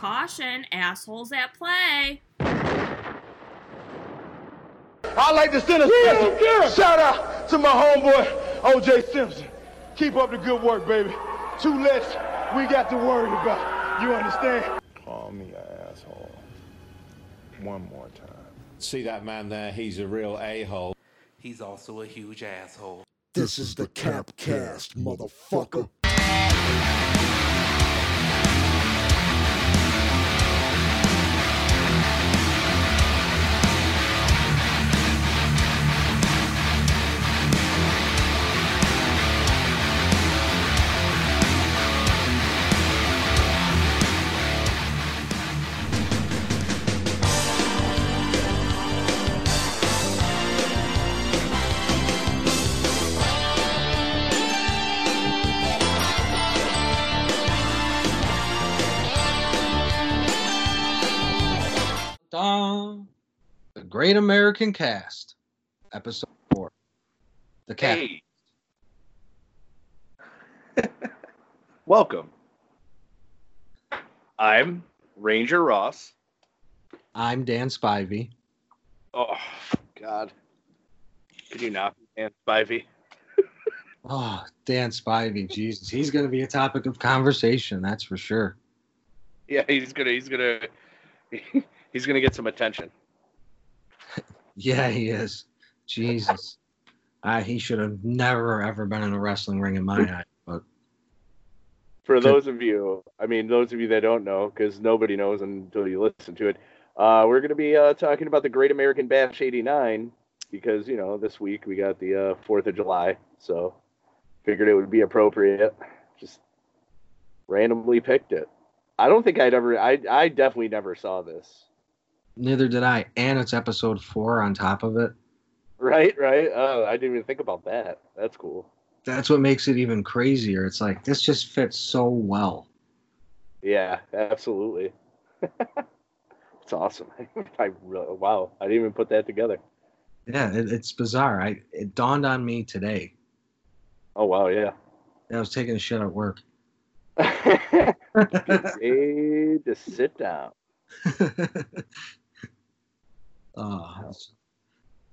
Caution, assholes at play. I'd like to send a special shout out to my homeboy, OJ Simpson. Keep up the good work, baby. Two less we got to worry about. You understand? Call me an asshole. One more time. See that man there? He's a real a-hole. He's also a huge asshole. This is the Capcast, motherfucker. Great American Cast, episode four. The cat. Hey. Welcome. I'm Ranger Ross. I'm Dan Spivey. Oh God. Could you not be Dan Spivey? Oh, Dan Spivey, Jesus, he's going to be a topic of conversation. That's for sure. Yeah, he's gonna he's gonna he's gonna get some attention. Yeah, he is. Jesus, uh, he should have never ever been in a wrestling ring in my eye. But For those of you, I mean those of you that don't know, because nobody knows until you listen to it. Uh, we're gonna be uh, talking about the Great American Bash '89 because you know this week we got the uh, Fourth of July, so figured it would be appropriate. Just randomly picked it. I don't think I'd ever. I I definitely never saw this. Neither did I. And it's episode four on top of it. Right, right. Oh, I didn't even think about that. That's cool. That's what makes it even crazier. It's like this just fits so well. Yeah, absolutely. it's awesome. I really, wow, I didn't even put that together. Yeah, it, it's bizarre. I it dawned on me today. Oh wow, yeah. I was taking a shit at work. hey, just sit down. Oh, that's-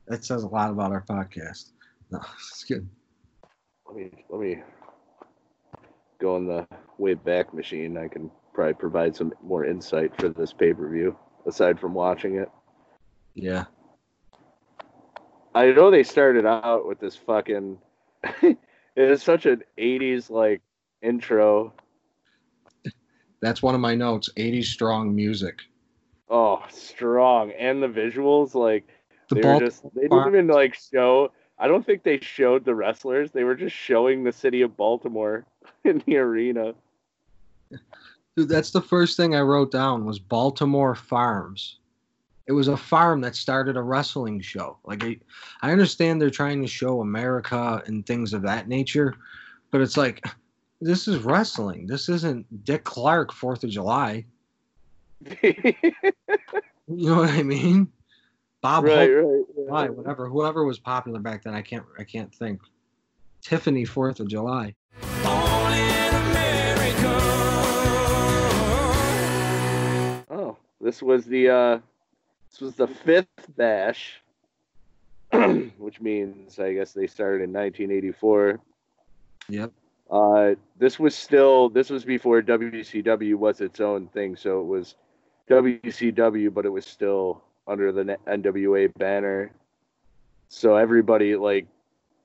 that says a lot about our podcast. No, it's good. Let me let me go on the way back machine. I can probably provide some more insight for this pay per view aside from watching it. Yeah, I know they started out with this fucking. it is such an '80s like intro. that's one of my notes. 80s strong music. Oh, strong, and the visuals like The they were just they didn't even like show. I don't think they showed the wrestlers. They were just showing the city of Baltimore in the arena. Dude, that's the first thing I wrote down was Baltimore Farms. It was a farm that started a wrestling show. Like I, I understand they're trying to show America and things of that nature, but it's like this is wrestling. This isn't Dick Clark Fourth of July. You know what I mean? Bob right, Hope, right. July, yeah. whatever, whoever was popular back then. I can't, I can't think. Tiffany Fourth of July. Oh, this was the uh this was the fifth bash, which means I guess they started in 1984. Yep. Uh, this was still this was before WCW was its own thing, so it was WCW, but it was still under the NWA banner. So everybody like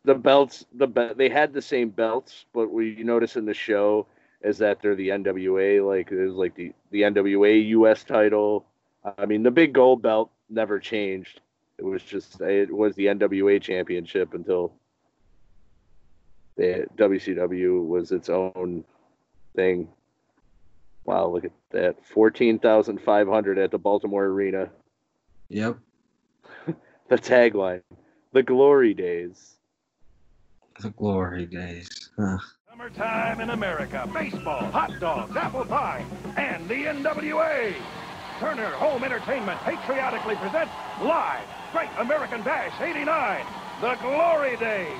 the belts, the be- they had the same belts, but what you notice in the show is that they're the NWA, like there's like the the NWA US title. I mean, the big gold belt never changed. It was just it was the NWA championship until the WCW was its own thing. Wow, look at that. 14,500 at the Baltimore Arena. Yep. The tagline, The Glory Days. The glory days. Huh. Summertime in America, baseball, hot dogs, apple pie, and the NWA. Turner Home Entertainment patriotically presents live Great American Bash 89, The Glory Days.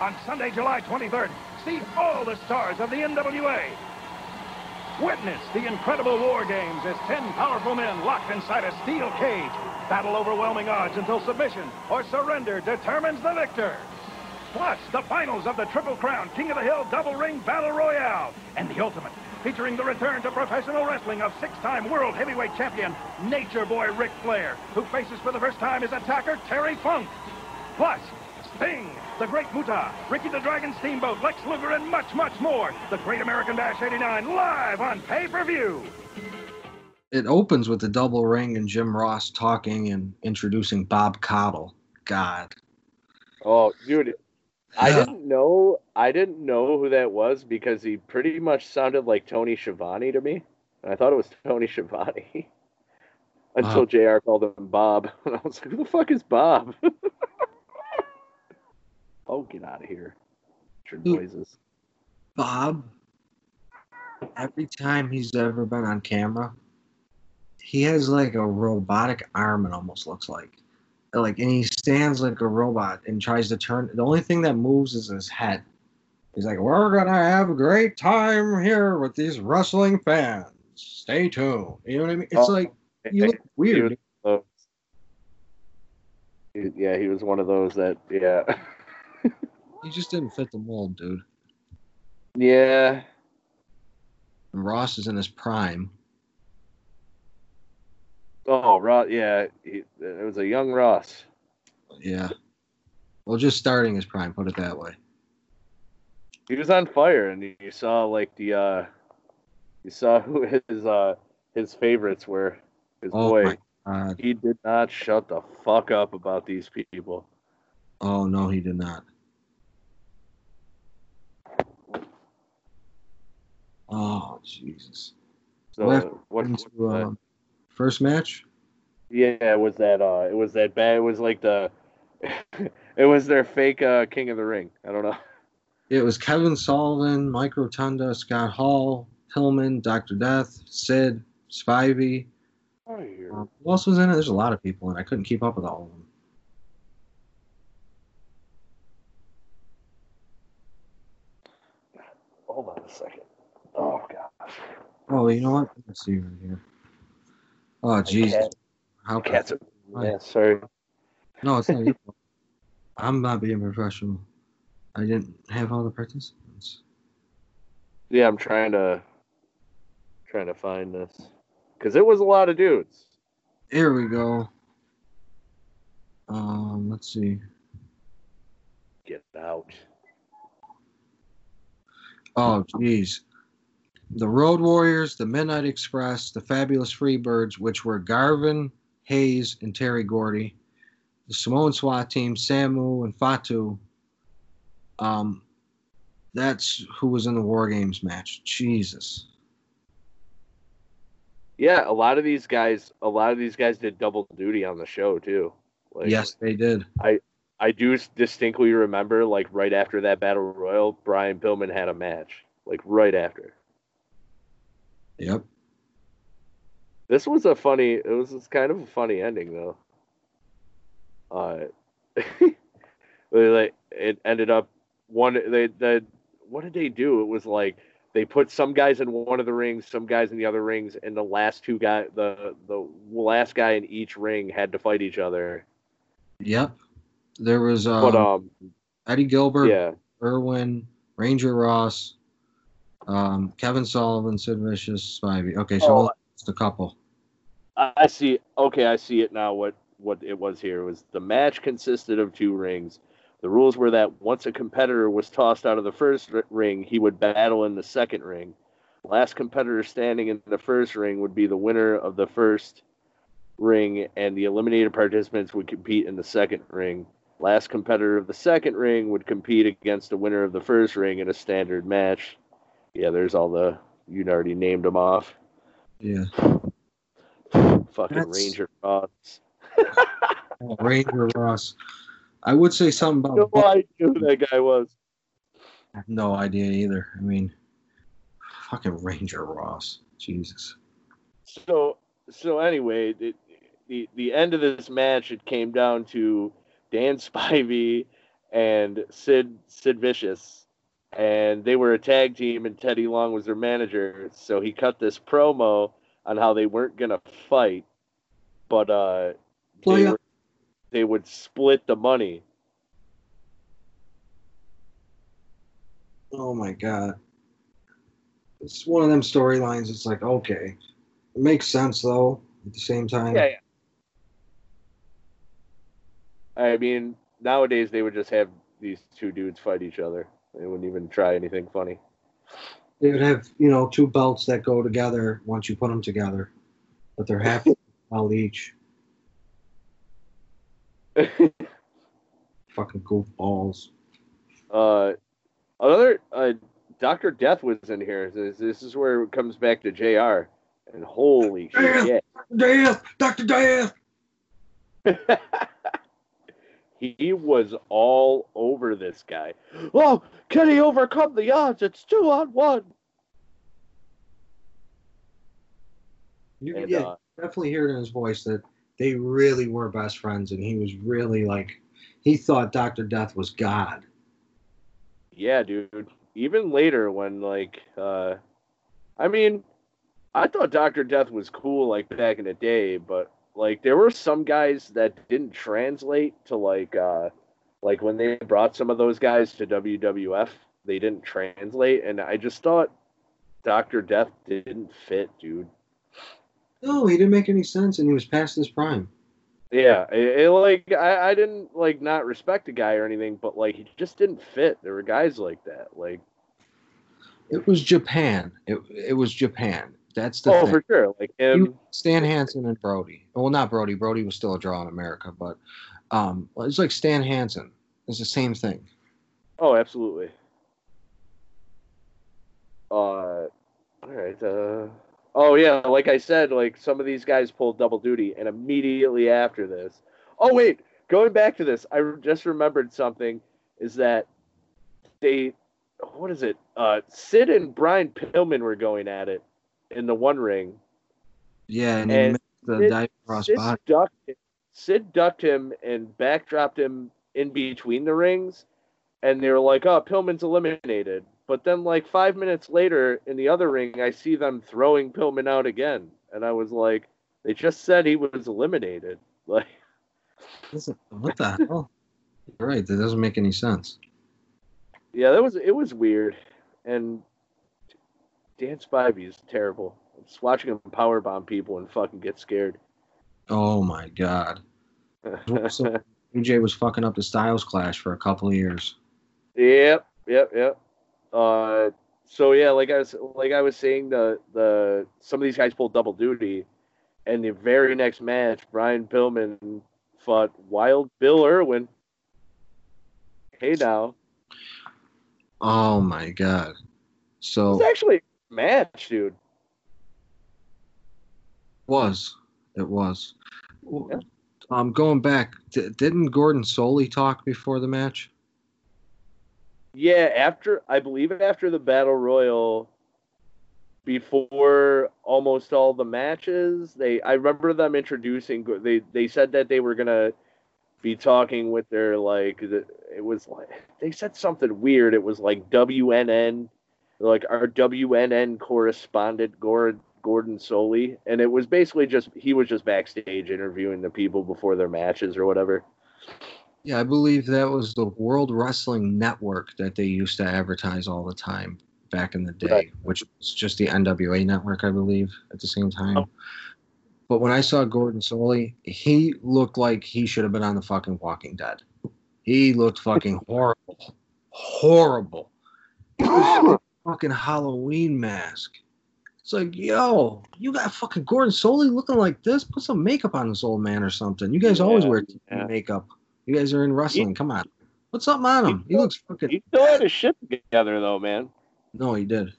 On Sunday, July 23rd, see all the stars of the NWA. Witness the incredible war games as 10 powerful men locked inside a steel cage battle overwhelming odds until submission or surrender determines the victor. Plus, the finals of the Triple Crown King of the Hill Double Ring Battle Royale and the ultimate, featuring the return to professional wrestling of six-time World Heavyweight Champion Nature Boy Ric Flair, who faces for the first time his attacker Terry Funk. Plus, Sting, the Great Muta, Ricky the Dragon Steamboat, Lex Luger, and much, much more. The Great American Bash 89 live on pay-per-view. It opens with the double ring and Jim Ross talking and introducing Bob Caudle. God. Oh, dude, I didn't know. I didn't know who that was because he pretty much sounded like Tony Schiavone to me. And I thought it was Tony Schiavone until Wow. Jr. called him Bob, and I was like, "Who the fuck is Bob?" oh, get out of here! Your noises. Bob, every time he's ever been on camera, he has like a robotic arm, it almost looks like. Like, and he stands like a robot and tries to turn. The only thing that moves is his head. He's like, We're gonna have a great time here with these wrestling fans. Stay tuned. You know what I mean? It's Oh, like, you look He weird. was- he- yeah, he was one of those that. Yeah, You just didn't fit the mold, dude. yeah. And Ross is in his prime. Oh, Ross. Yeah, he, it was a young Ross. Yeah. Well, just starting his prime, put it that way. he was on fire and you saw like the uh you saw who his uh his favorites were his Oh boy he did not shut the fuck up about these people Oh no, he did not. Oh Jesus. so Well, what, what- um, first match? yeah it was that uh it was that bad it was like the it was their fake uh king of the ring i don't know It was Kevin Sullivan, Mike Rotunda, Scott Hall, Pillman, Dr. Death, Sid, Spivey. Um, who else was in it? There's a lot of people, and I couldn't keep up with all of them. hold on a second oh Oh, you know what? Let's see right here. Oh, Jesus. cat- How cats are yeah sorry No, it's not. I'm not being professional. I didn't have all the participants. yeah i'm trying to trying to find this because it was a lot of dudes Here we go. Um, let's see. get out Oh, jeez. The Road Warriors, the Midnight Express, the Fabulous Freebirds, which were Garvin, Hayes, and Terry Gordy. The Samoan SWAT team, Samu and Fatu. Um, that's who was in the War Games match. Jesus. Yeah, a lot of these guys, a lot of these guys did double duty on the show too. Like, yes, they did. I I do distinctly remember, like right after that battle royal, Brian Pillman had a match, like right after. Yep. This was a funny. It was it's kind of a funny ending though. Uh, like it ended up one. They the what did they do? It was like they put some guys in one of the rings, some guys in the other rings, and the last two guy, the the last guy in each ring had to fight each other. Yep. There was uh, But um, Eddie Gilbert, yeah, Irwin, Ranger Ross, um, Kevin Sullivan, Sid Vicious, Spivey. Okay, so Oh. just a couple. I I see. Okay, I see it now. What what it was here was the match consisted of two rings. The rules were that once a competitor was tossed out of the first ring, he would battle in the second ring. Last competitor standing in the first ring would be the winner of the first ring, and the eliminated participants would compete in the second ring. Last competitor of the second ring would compete against the winner of the first ring in a standard match. Yeah, there's all the you already named them off. Yeah. Fucking That's- Ranger Ross. Oh, Ranger Ross. I would say something about. No idea who that guy was. I have no idea either. I mean, fucking Ranger Ross. Jesus. So so anyway, it, the the end of this match it came down to Dan Spivey and Sid Sid Vicious and they were a tag team, and Teddy Long was their manager. So he cut this promo on how they weren't gonna fight, but uh, they, were, they would split the money. Oh my god. It's one of them storylines. It's like okay, it makes sense though. At the same time, Yeah, yeah. I mean, nowadays they would just have these two dudes fight each other. They wouldn't even try anything funny. they would have you know two belts that go together once you put them together, but they're half belt each. Fucking goofballs. uh, another uh, Doctor Death was in here. This, this is where it comes back to Jr. And holy Damn. shit, Death, Doctor Death. he was all over this guy. Oh, can he overcome the odds? It's two on one. You, And, yeah, uh, definitely hear it in his voice that they really were best friends, and he was really like, he thought Doctor Death was God. Yeah, dude. Even later when like uh I mean, I thought Doctor Death was cool like back in the day, but like there were some guys that didn't translate to like uh like when they brought some of those guys to WWF, they didn't translate and I just thought Doctor Death didn't fit, dude. No, he didn't make any sense, and he was past his prime. Yeah, it, it, like I, I didn't like not respect the guy or anything, but like he just didn't fit. There were guys like that. Like It was Japan. It it was Japan. That's the oh thing. for sure. Like him You- Stan Hansen and Brody. Well, not Brody. Brody was still a draw in America, but um, it's like Stan Hansen. It's the same thing. Oh, absolutely. Uh, all right. Uh, oh yeah, like I said, like some of these guys pulled double duty, and immediately after this, oh wait, going back to this, I just remembered something. Is that they, what is it? Uh, Sid and Brian Pillman were going at it in the one ring, Yeah, and, And he missed the Sid- dive cross Sid body. ducked, Sid ducked him and backdropped him in between the rings, and they were like, "Oh, Pillman's eliminated." But then, like five minutes later, in the other ring, I see them throwing Pillman out again, and I was like, "They just said he was eliminated." Like, Listen, What the hell? You're right. That doesn't make any sense. yeah, that was it was weird, and Dan Spivey is terrible. Just watching him powerbomb people and fucking get scared. Oh my god. So- UJ was fucking up the Styles Clash for a couple of years. Yep, yep, yep. Uh, so yeah, like I was like I was saying, the the some of these guys pulled double duty, and the very next match, Brian Pillman fought Wild Bill Irwin. Hey now, Oh my god. So it's actually match, dude. was it was. Yeah. Um, going back, d- didn't Gordon Solie talk before the match? Yeah, after I believe after the battle royal, before almost all the matches, they I remember them introducing. They they said that they were gonna be talking with their like it was like they said something weird. It was like WNN, like our WNN correspondent Gordon Gordon Solie, and it was basically just he was just backstage interviewing the people before their matches or whatever. Yeah, I believe that was the World Wrestling Network that they used to advertise all the time back in the day, Right. which was just the NWA network, I believe, at the same time. Oh. But when I saw Gordon Solie, he looked like he should have been on the fucking Walking Dead. He looked fucking horrible. Horrible. He was in a fucking Halloween mask. It's like, yo, you got fucking Gordon Solie looking like this? Put some makeup on this old man or something. You guys always wear yeah. makeup. You guys are in wrestling. Come on. What's up on him? He looks fucking. He still had his shit together though, man. No, he did.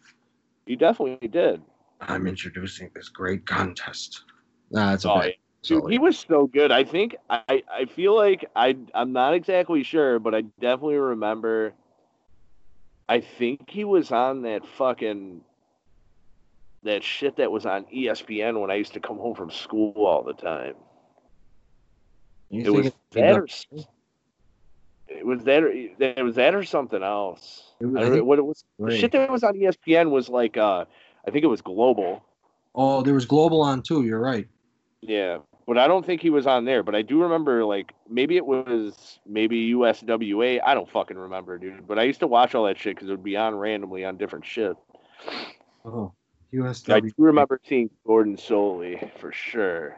He definitely did. I'm introducing this great contest. Nah, it's Oh, yeah. Dude, he was so good. I think I I feel like I I'm not exactly sure, but I definitely remember. I think he was on that fucking that shit that was on ESPN when I used to come home from school all the time. You It was that or, it was that. Or, it was that or something else. It was- what it was? The shit that was on ESPN was like, uh, I think it was Global. Oh, there was Global on too. You're right. Yeah, but I don't think he was on there. But I do remember, like, maybe it was maybe USWA. I don't fucking remember, dude. But I used to watch all that shit because it would be on randomly on different shit. Oh, I do remember seeing Gordon Solie for sure.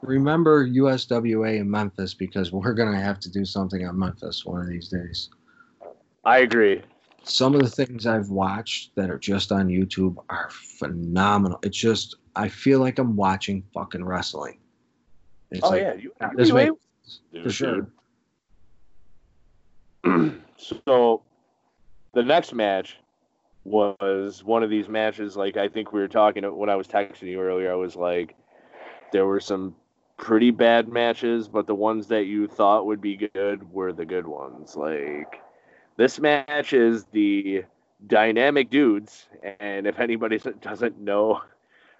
Remember USWA in Memphis because we're gonna have to do something on Memphis one of these days. I agree. Some of the things I've watched that are just on YouTube are phenomenal. It's just I feel like I'm watching fucking wrestling. It's oh like, yeah, you, this UWA way- Dude, for sure. so the next match was one of these matches like I think we were talking when I was texting you earlier I was like there were some pretty bad matches but the ones that you thought would be good were the good ones like this match is the dynamic dudes and if anybody doesn't know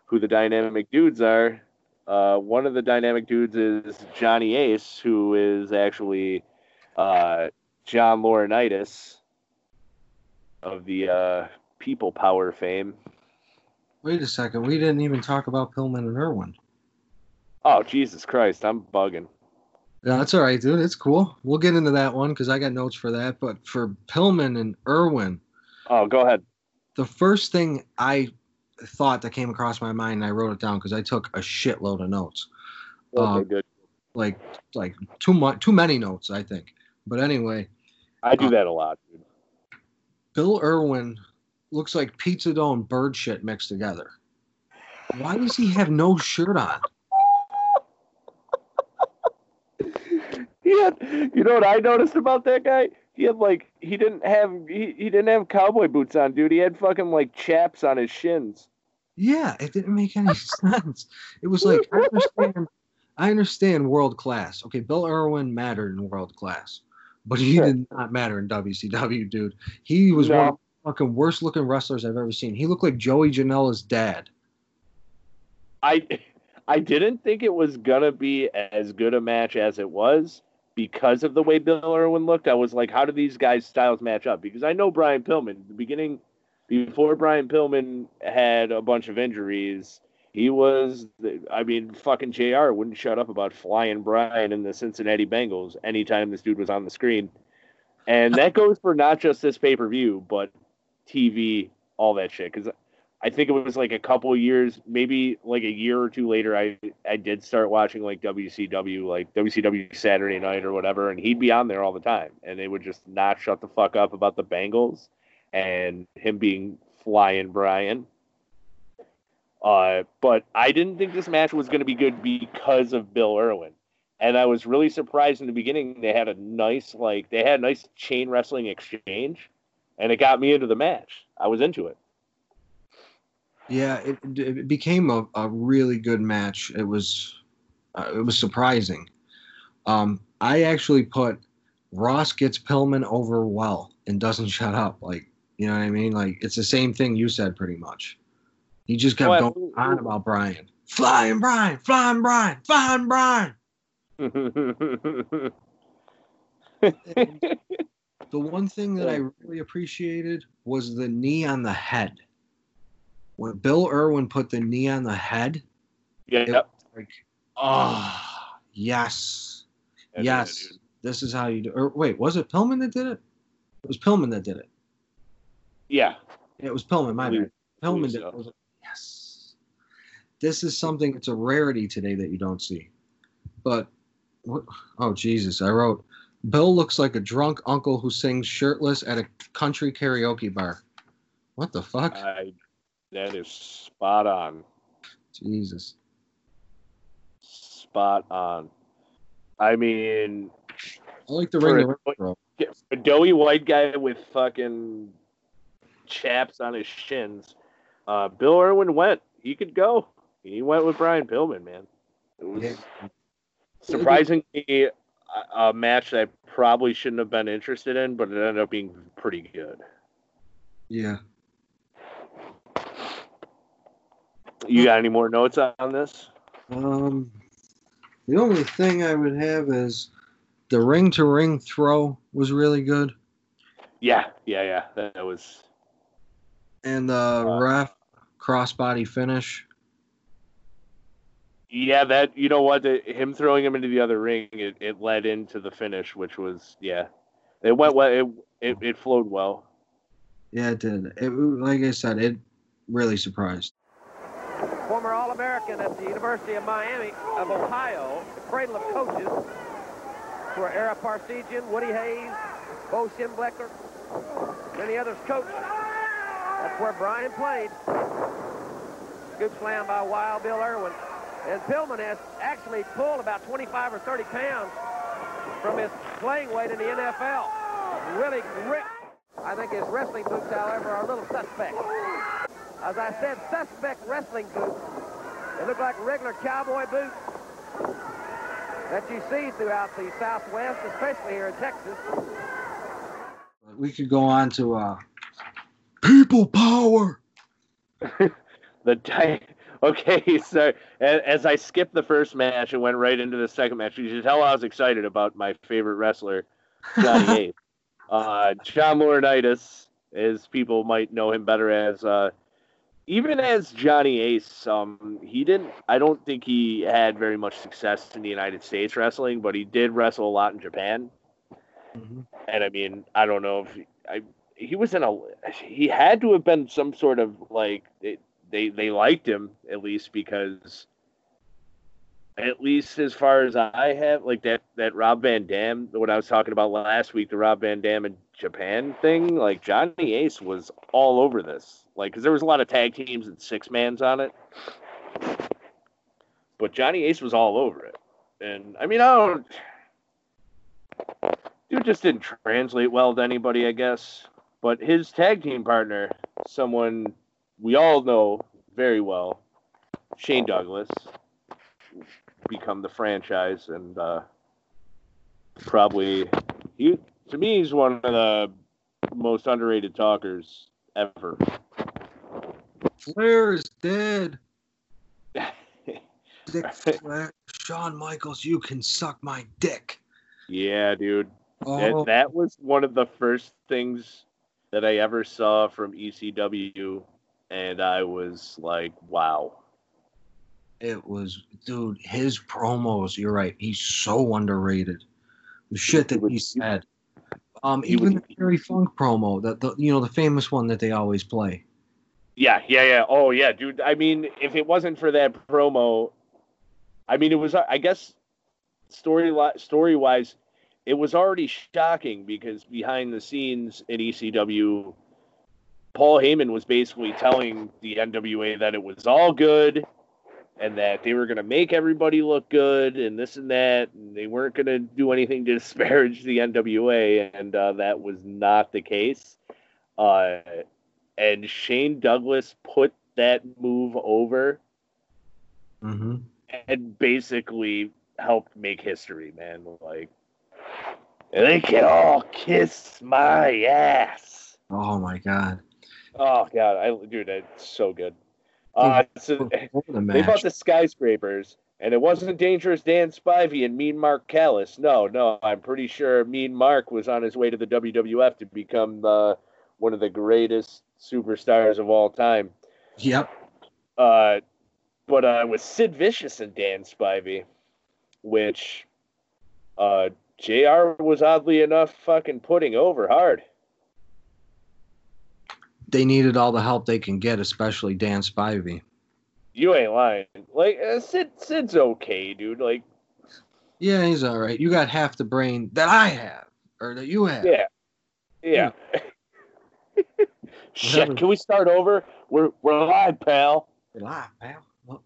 who the dynamic dudes are uh, one of the dynamic dudes is Johnny Ace, who is actually uh, John Laurinaitis of the uh, People Power fame. Wait a second, we didn't even talk about Pillman and Irwin. Oh Jesus Christ, I'm bugging. Yeah, that's all right, dude. It's cool. We'll get into that one because I got notes for that. But for Pillman and Irwin, Oh, go ahead. the first thing I thought that came across my mind, and I wrote it down because I took a shitload of notes. Okay, Um, good. Like, like too much, too many notes, I think. But anyway, I do uh, that a lot, dude. Bill Irwin looks like pizza dough and bird shit mixed together. Why does he have no shirt on? He had, you know what I noticed about that guy? He had like he didn't have he, he didn't have cowboy boots on, dude. He had fucking like chaps on his shins. Yeah, it didn't make any sense. It was like I understand, I understand world class. Okay, Bill Irwin mattered in world class, but he Sure. did not matter in WCW, dude. He was one of the fucking worst looking wrestlers I've ever seen. He looked like Joey Janela's dad. I I didn't think it was gonna be as good a match as it was because of the way Bill Irwin looked. I was like, how do these guys' styles match up? Because I know Brian Pillman. The beginning, before Brian Pillman had a bunch of injuries, he was. I mean, fucking Jr. wouldn't shut up about flying Brian in the Cincinnati Bengals anytime this dude was on the screen, and that goes for not just this pay per view, but TV, all that shit. Because I think it was like a couple years, maybe like a year or two later, I I did start watching like WCW, like WCW Saturday Night or whatever, and he'd be on there all the time, and they would just not shut the fuck up about the Bengals and him being flying Brian. Uh, but I didn't think this match was going to be good because of Bill Irwin, and I was really surprised in the beginning. They had a nice like they had a nice chain wrestling exchange, and it got me into the match. I was into it. Yeah, it, it became a, a really good match. It was uh, it was surprising. Um, I actually put Ross gets Pillman over well and doesn't shut up. Like you know what I mean? Like it's the same thing you said pretty much. He just kept going on about Brian. Flying Brian, flying Brian, flying Brian. The one thing that I really appreciated was the knee on the head. When Bill Irwin put the knee on the head, yeah, yep. like, oh, yes, That's yes, it, this is how you do. Or wait, was it Pillman that did it? It was Pillman that did it. Yeah. It was Pillman. My bad. Pillman believe did. so. it. Yes, this is something. It's a rarity today that you don't see. But what? Oh Jesus! I wrote. Bill looks like a drunk uncle who sings shirtless at a country karaoke bar. What the fuck? I, that is spot on. Jesus. Spot on. I mean, I like the For ring. a- a doughy white guy with fucking chaps on his shins. Uh, Bill Irwin went. He could go. He went with Brian Pillman, man. It was Yeah. surprisingly a, a match that I probably shouldn't have been interested in, but it ended up being pretty good. Yeah. You got any more notes on this? Um, the only thing I would have is the ring to ring throw was really good, Yeah, yeah, yeah. That was and the Uh, ref crossbody finish. yeah. That you know what? The, him throwing him into the other ring, it, it led into the finish, which was yeah. It went well. It it, it flowed well. Yeah, it did. It like I said, it really surprised. Former All-American at the University of Miami of Ohio, the cradle of coaches for Ara Parseghian, Woody Hayes, Bo Schembechler, many others coached. That's where Brian played. Scoop slam by Wild Bill Irwin. And Pillman has actually pulled about 25 or 30 pounds from his playing weight in the NFL. Really ripped. I think his wrestling boots, however, are a little suspect. As I said, suspect wrestling boots. They look like regular cowboy boots that you see throughout the Southwest, especially here in Texas. We could go on to uh, people power. The ti- okay, so as, as I skipped the first match and went right into the second match, you should tell I was excited about my favorite wrestler, Johnny Ace. Uh, John Laurinaitis, as people might know him better as, uh, even as Johnny Ace, um, he didn't. I don't think he had very much success in the United States wrestling, but he did wrestle a lot in Japan. Mhm. And I mean, I don't know if he, I he was in a he had to have been some sort of like it, they they liked him at least because at least as far as I have like that that Rob Van Dam what I was talking about last week the Rob Van Dam and Japan thing like Johnny Ace was all over this. Like because there was a lot of tag teams and six mans on it. But Johnny Ace was all over it. And I mean I don't dude just didn't translate well to anybody I guess. But his tag team partner someone we all know very well, Shane Douglas, become the franchise and uh, probably he to me he's one of the most underrated talkers ever. Flair is dead. Dick Flair. Shawn Michaels, you can suck my dick. yeah, dude. Oh, That, that was one of the first things that I ever saw from ECW, and I was like, wow. It was, dude. His promos. You're right. He's so underrated. The shit that he said. Um, even the Terry Funk promo, that the you know the famous one that they always play. Yeah, yeah, yeah. Oh, yeah, dude. I mean, if it wasn't for that promo, I mean, it was. I guess story story wise, it was already shocking because behind the scenes in ECW, Paul Heyman was basically telling the NWA that it was all good and that they were going to make everybody look good and this and that, and they weren't going to do anything to disparage the NWA, and uh, that was not the case. Uh, and Shane Douglas put that move over Mm-hmm. and basically helped make history, man. Like, they can all kiss my ass. Oh my god. Oh god, I dude, it's so good. Uh, so the they bought the skyscrapers, and it wasn't Dangerous Dan Spivey and Mean Mark Callous. No, no, I'm pretty sure Mean Mark was on his way to the WWF to become the one of the greatest superstars of all time. Yep. Uh, but uh, with Sid Vicious and Dan Spivey, which uh, JR was oddly enough fucking putting over hard. They needed all the help they can get, especially Dan Spivey. You ain't lying. Like uh, Sid, Sid's okay, dude. Like, Yeah, he's all right. You got half the brain that I have, or that you have. yeah, yeah. Shit, can we start over? We're we're live, pal. We're live, pal. Well,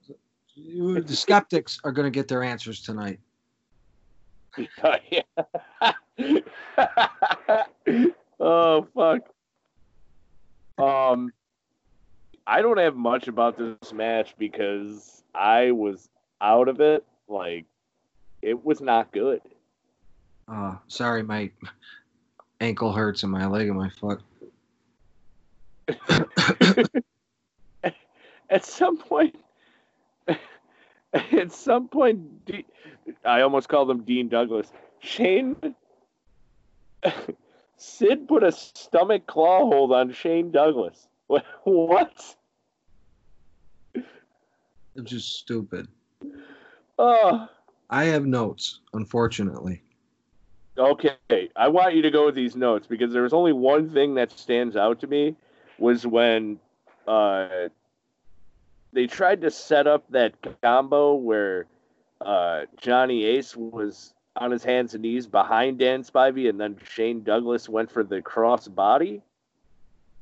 The skeptics are going to get their answers tonight. oh fuck. Um, I don't have much about this match because I was out of it. Like, it was not good. Uh, sorry, my ankle hurts and my leg and my foot. At some point, at some point, I almost called him Dean Douglas. Shane Sid put a stomach claw hold on Shane Douglas. What? What? It's just stupid. Oh, I have notes, unfortunately. okay. I want you to go with these notes because there was only one thing that stands out to me was when uh, they tried to set up that combo where uh, Johnny Ace was on his hands and knees behind Dan Spivey, and then Shane Douglas went for the cross body.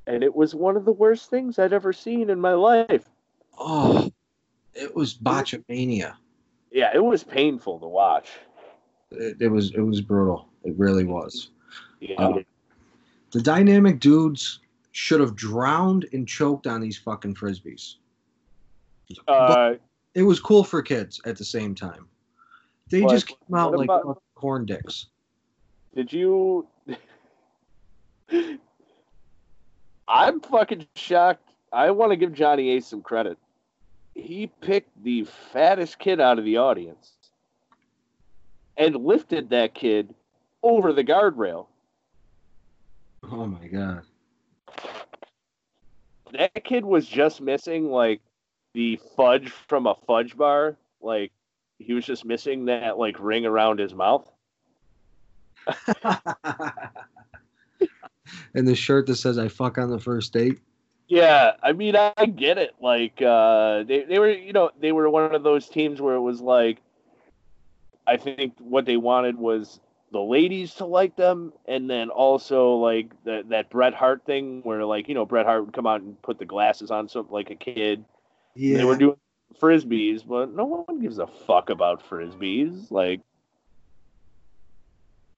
And it was one of the worst things I'd ever seen in my life. Oh, it was botchamania. Yeah, it was painful to watch. It, it was it was brutal. It really was. Yeah. Uh, the dynamic dudes should have drowned and choked on these fucking frisbees. uh, It was cool for kids at the same time. They What- just came out like about- corn dicks. Did you? I'm fucking shocked. I want to give Johnny Ace some credit. He picked the fattest kid out of the audience and lifted that kid over the guardrail. Oh my god. That kid was just missing like the fudge from a fudge bar. Like he was just missing that like ring around his mouth. and the shirt that says "I fuck on the first date." Yeah, I mean, I get it. Like, uh, they they were, you know, they were one of those teams where it was like, I think what they wanted was the ladies to like them, and then also like that that Bret Hart thing where like you know Bret Hart would come out and put the glasses on something like a kid. Yeah. They were doing frisbees, but no one gives a fuck about frisbees. Like,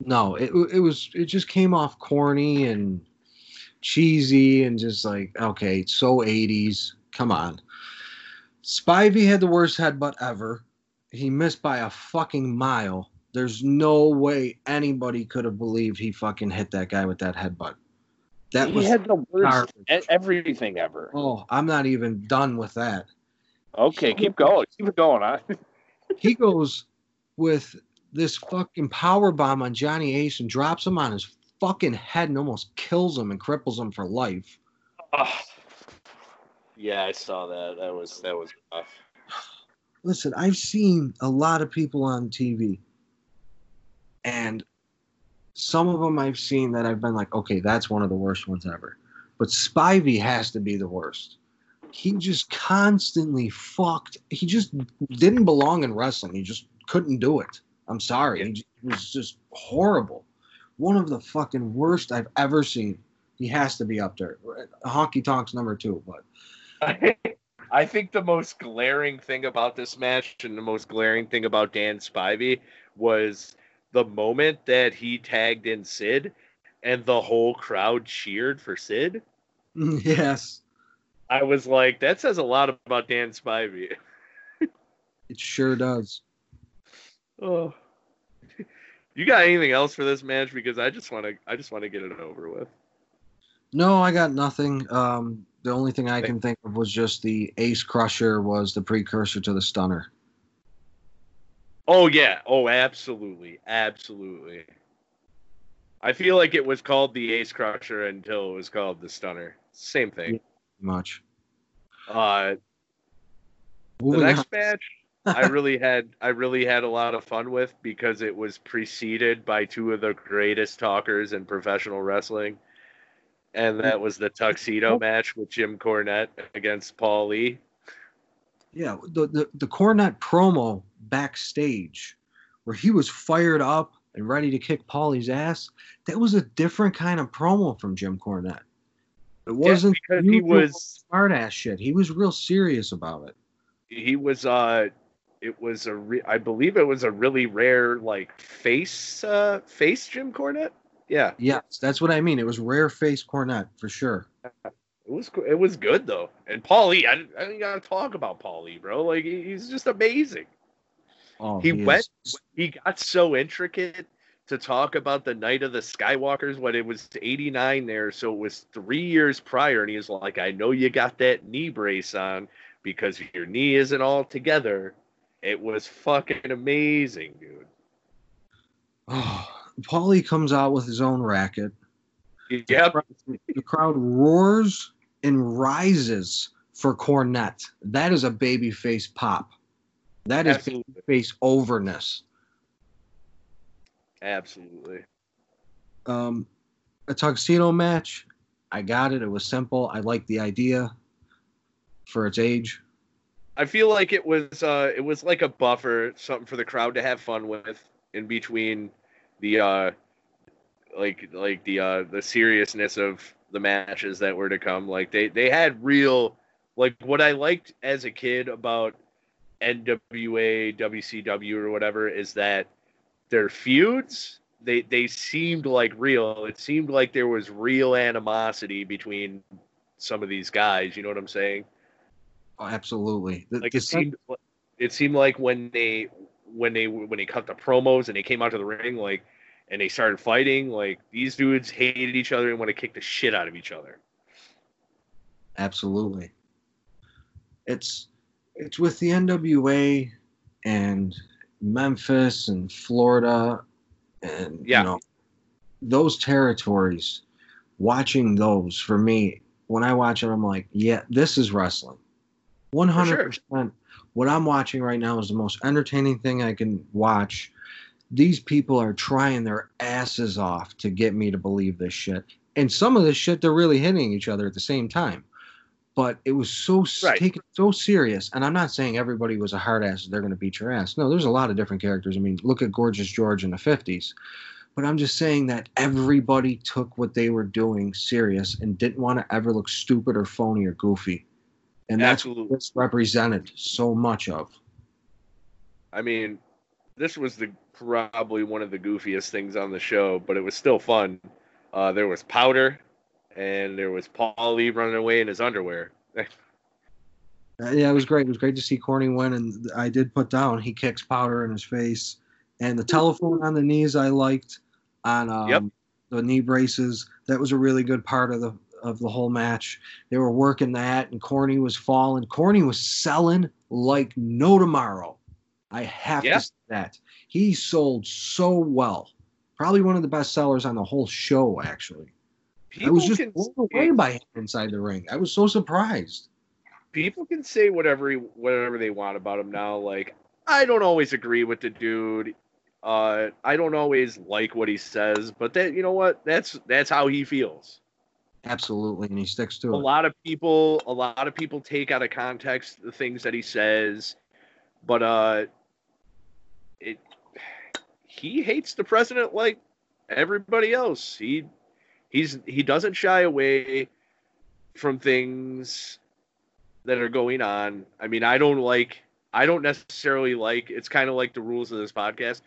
No, it it was it just came off corny and cheesy and just like okay, so 80s. Come on. Spivey had the worst headbutt ever. He missed by a fucking mile. There's no way anybody could have believed he fucking hit that guy with that headbutt. That he was had the worst garbage. everything ever. oh, I'm not even done with that. Okay, keep going, keep it going. Huh? He goes with this fucking power bomb on Johnny Ace and drops him on his fucking head and almost kills him and cripples him for life. Ah. Yeah, I saw that. That was that was rough. Listen, I've seen a lot of people on TV, and some of them I've seen that I've been like, okay, that's one of the worst ones ever. But Spivey has to be the worst. He just constantly fucked. He just didn't belong in wrestling. He just couldn't do it. I'm sorry. He was just horrible. One of the fucking worst I've ever seen. He has to be up there. Honky Tonk's number two, but I think the most glaring thing about this match and the most glaring thing about Dan Spivey was the moment that he tagged in Sid and the whole crowd cheered for Sid. yes, I was like, that says a lot about Dan Spivey. it sure does. Oh. You got anything else for this match? Because I just want to, I just want to get it over with. No, I got nothing. Um, the only thing I can think of was just the Ace Crusher was the precursor to the Stunner. Oh yeah. Oh, absolutely, absolutely. I feel like it was called the Ace Crusher until it was called the Stunner. Same thing. Much. Uh, the next on. match, I really had, I really had a lot of fun with because it was preceded by two of the greatest talkers in professional wrestling, and that was the tuxedo match with Jim Cornette against Paul Lee. Yeah, the, the the Cornette promo backstage, where he was fired up and ready to kick Paulie's ass. That was a different kind of promo from Jim Cornette. It wasn't because he was- smart ass shit. He was real serious about it. he was uh it was a re- I believe it was a really rare like face uh face Jim Cornette. Yeah, Yes, that's what I mean. It was rare face Cornette for sure. it was it was good though. And Paul Lee, I, I didn't gotta talk about Paul Lee, bro. Like he's just amazing. Oh, He is- went- He got so intricate to talk about the night of the Skywalkers when it was 89 there, so it was three years prior, and he was like, I know you got that knee brace on because your knee isn't all together. It was fucking amazing, dude. Oh, Paulie comes out with his own racket. Yep. The crowd roars and rises for Cornette. That is a baby face pop. That is Absolutely. babyface overness. Absolutely. Um, a tuxedo match. I got it. It was simple. I liked the idea for its age. I feel like it was uh it was like a buffer, something for the crowd to have fun with in between the uh like like the uh the seriousness of the matches that were to come. Like they they had real like what I liked as a kid about NWA, WCW or whatever is that their feuds they they seemed like real. It seemed like there was real animosity between some of these guys, you know what I'm saying? Oh, absolutely. The- like it seemed it seemed like when they when they when they cut the promos and they came out to the ring like and they started fighting like these dudes hated each other and want to kick the shit out of each other Absolutely. It's it's with the NWA and Memphis and Florida and Yeah. you know those territories. Watching those for me, when I watch it, I'm like, yeah, this is wrestling. One hundred percent. What I'm watching right now is the most entertaining thing I can watch. These people are trying their asses off to get me to believe this shit. And some of this shit, they're really hitting each other at the same time but it was so Right. taken so serious. And I'm not saying everybody was a hard ass. They're going to beat your ass. No, there's a lot of different characters. I mean, look at Gorgeous George in the '50s. But I'm just saying that everybody took what they were doing serious and didn't want to ever look stupid or phony or goofy. And that's Absolutely. what this represented so much of. i mean this was the probably one of the goofiest things on the show but it was still fun uh there was powder and there was paul lee running away in his underwear Uh, yeah, it was great. It was great to see Corny win, and I did put down he kicks powder in his face, and the telephone on the knees I liked on um, Yep. the knee braces. That was a really good part of the of the whole match. They were working that, and Corny was falling. Corny was selling like no tomorrow. I have Yeah. to say that he sold so well. Probably one of the best sellers on the whole show, actually. I was just blown away by him inside the ring. I was so surprised. people can say whatever he, whatever they want about him now. Like I don't always agree with the dude. Uh, I don't always like what he says, but that you know what? That's that's how he feels. Absolutely, and he sticks to A it. lot of people, a lot of people take out of context the things that he says, but uh, it he hates the president like everybody else. He he's he doesn't shy away from things that are going on. I mean, I don't like I don't necessarily like it's kind of like the rules of this podcast.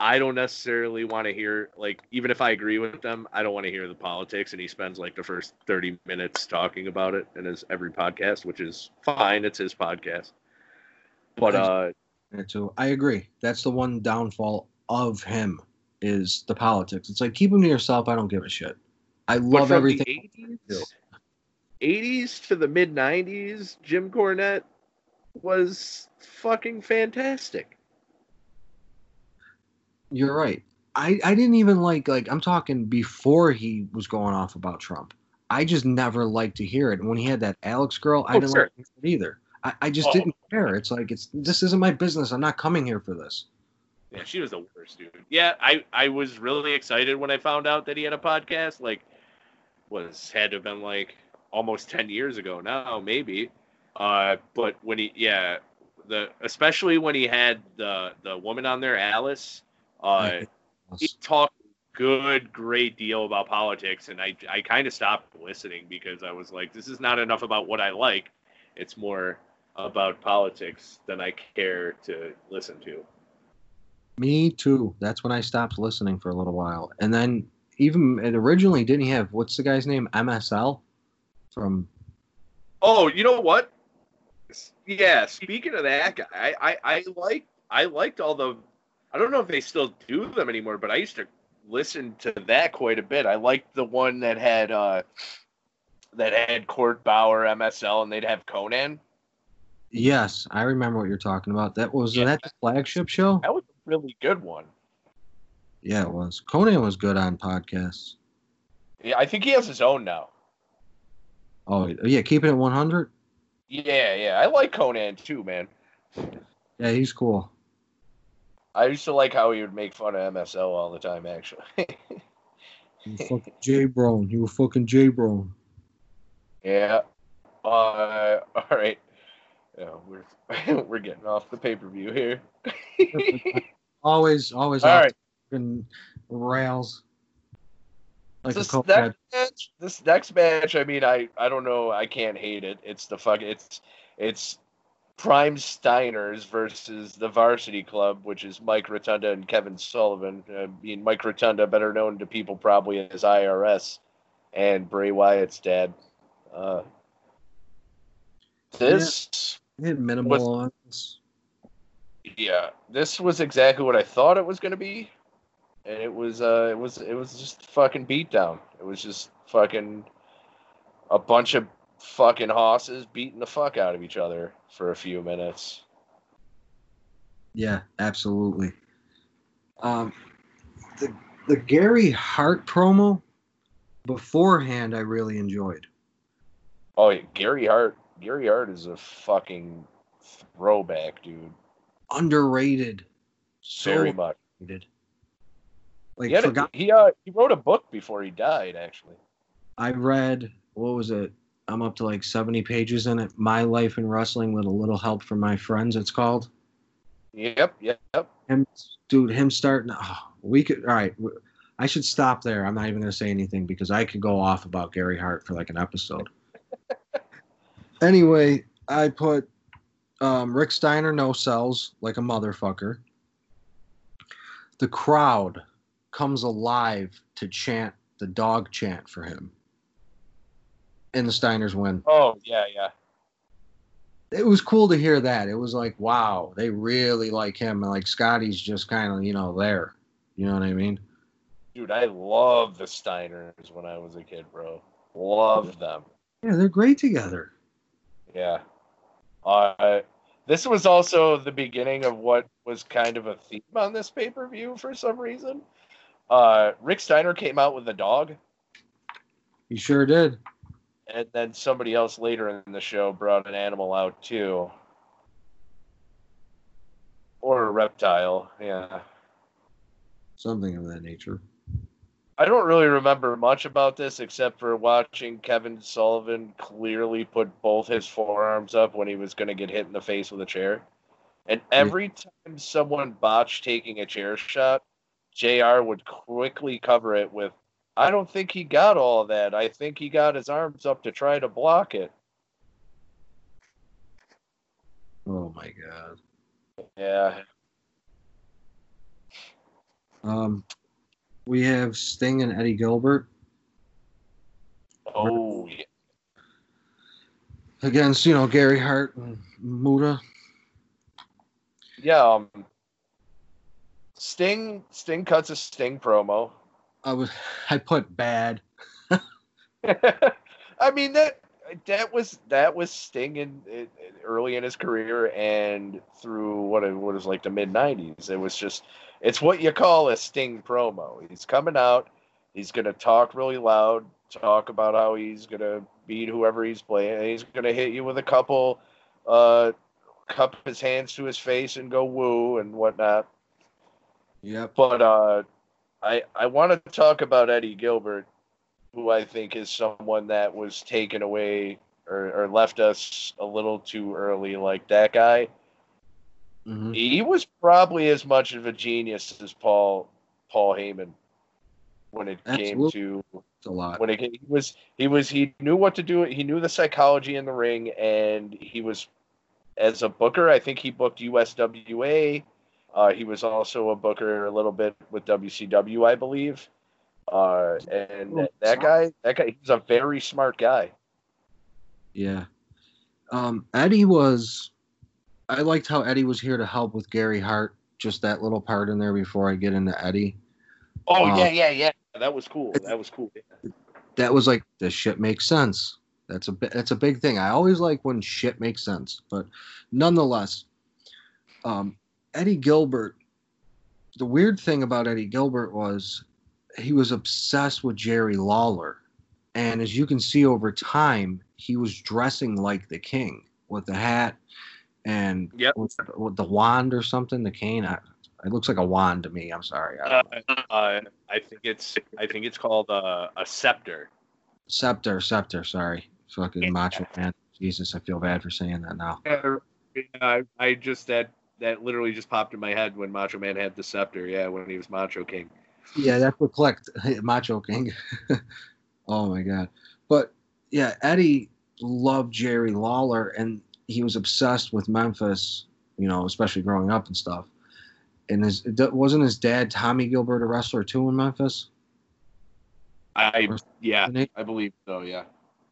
I don't necessarily want to hear like even if I agree with them, I don't want to hear the politics and he spends like the first 30 minutes talking about it in his every podcast, which is fine, it's his podcast. But uh so I agree. That's the one downfall of him is the politics. It's like keep him to yourself. I don't give a shit. I love from everything. 80s, 80s to the mid 90s, Jim Cornette was fucking fantastic. You're right. I, I didn't even like like I'm talking before he was going off about Trump. I just never liked to hear it. And when he had that Alex girl, I Oh, didn't sure. like it either. I, I just Oh. didn't care. It's like it's this isn't my business. I'm not coming here for this. Yeah, she was the worst, dude. Yeah, I I was really excited when I found out that he had a podcast. Like, was had to have been like almost ten years ago now, maybe. Uh, but when he, yeah, the especially when he had the the woman on there, Alice. Uh, he talked good, great deal about politics, and I I kind of stopped listening because I was like, this is not enough about what I like. It's more about politics than I care to listen to. Me too. That's when I stopped listening for a little while. And then even it originally didn't he have what's the guy's name? MSL from Oh, you know what? Yeah, speaking of that guy, I, I, I like I liked all the I don't know if they still do them anymore, but I used to listen to that quite a bit. I liked the one that had uh that had Court Bauer, MSL, and they'd have Konnan. Yes, I remember what you're talking about. That was Yeah. that the flagship show? That was a really good one. Yeah, it was. Konnan was good on podcasts. Yeah, I think he has his own now. Oh yeah, keeping it 100. Yeah, yeah. I like Konnan too, man. Yeah, he's cool. I used to like how he would make fun of MSL all the time, actually. You fucking J Brown. You were fucking J Brown. yeah. Uh, all right. Yeah, we're we're getting off the pay per view here. Always, always All right. Fucking rails. Like this next match, this next match, I mean, I I don't know, I can't hate it. It's the fuck, it's it's Prime Steiners versus the Varsity Club, which is Mike Rotunda and Kevin Sullivan. I mean, Mike Rotunda, better known to people probably as IRS, and Bray Wyatt's dad. Uh, this, had minimal this. yeah, this was exactly what I thought it was going to be, and it was, uh, it was, it was just fucking beatdown. It was just fucking a bunch of fucking hosses beating the fuck out of each other for a few minutes. Yeah, absolutely. Um, the the Gary Hart promo beforehand, I really enjoyed. Oh, yeah, Gary Hart. Gary Hart is a fucking throwback, dude. Underrated, so Very much. underrated. Like he, had a- he uh he wrote a book before he died, actually. I read what was it? I'm up to like 70 pages in it. My life in wrestling with a little help from my friends. It's called. Yep, yep, yep. Him, dude. Him starting. Oh, we could. All right. I should stop there. I'm not even gonna say anything because I could go off about Gary Hart for like an episode. anyway, I put um, Rick Steiner no sells like a motherfucker. The crowd comes alive to chant the dog chant for him. And the Steiners win. Oh yeah, yeah. It was cool to hear that. It was like, wow, they really like him. And like Scotty's just kind of, you know, there. You know what I mean? Dude, I love the Steiners when I was a kid, bro. Love them. Yeah, they're great together. Yeah. Uh, this was also the beginning of what was kind of a theme on this pay per view for some reason. Uh, Rick Steiner came out with a dog, He sure did. and then somebody else later in the show brought an animal out too. Or a reptile, yeah. Something of that nature. I don't really remember much about this except for watching Kevin Sullivan clearly put both his forearms up when he was going to get hit in the face with a chair. And every time someone botched taking a chair shot, JR would quickly cover it with, I don't think he got all of that. I think he got his arms up to try to block it. Oh my god. Yeah. Um, we have Sting and Eddie Gilbert Oh, yeah. against, you know, Gary Hart and Muta. Yeah. Um, Sting, Sting cuts a Sting promo. I was, I put bad. I mean that that was that was Sting in, in early in his career and through what it what was like the mid '90s. It was just it's what you call a Sting promo. He's coming out, he's gonna talk really loud, talk about how he's gonna beat whoever he's playing. And he's gonna hit you with a couple, uh, cup his hands to his face and go woo and whatnot. Yep. But uh, I I want to talk about Eddie Gilbert, who I think is someone that was taken away or, or left us a little too early. Like that guy, hmm he was probably as much of a genius as Paul Paul Heyman when it came to It's a lot. when it came, he was he was he knew what to do. He knew the psychology in the ring, and he was as a booker. I think he booked USWA. Uh, he was also a booker a little bit with WCW, I believe. Uh, and that, that guy, that guy, he's a very smart guy. Yeah. Um, Eddie was. I liked how Eddie was here to help with Gary Hart. Just that little part in there before I get into Eddie. Oh Uh, yeah, yeah, yeah. That was cool. That was cool. That was like this shit makes sense. That's a bi- that's a big thing. I always like when shit makes sense, but nonetheless, um, Eddie Gilbert the weird thing about Eddie Gilbert was he was obsessed with Jerry Lawler. And as you can see over time, he was dressing like the king with the hat and Yep. with, with the wand or something, the cane. I, it looks like a wand to me. I'm sorry. I Uh, uh, I think it's I think it's called uh, a scepter. Scepter, scepter, sorry. Fucking Yeah. macho man. Jesus, I feel bad for saying that now. Yeah, I, I just that that literally just popped in my head when Macho Man had the scepter. Yeah, when he was Macho King. Yeah, that's what clicked. Macho King. oh my god. But yeah, Eddie loved Jerry Lawler and he was obsessed with Memphis, you know, especially growing up and stuff. And his wasn't his dad Tommy Gilbert a wrestler too in Memphis? I yeah, I believe so. Yeah.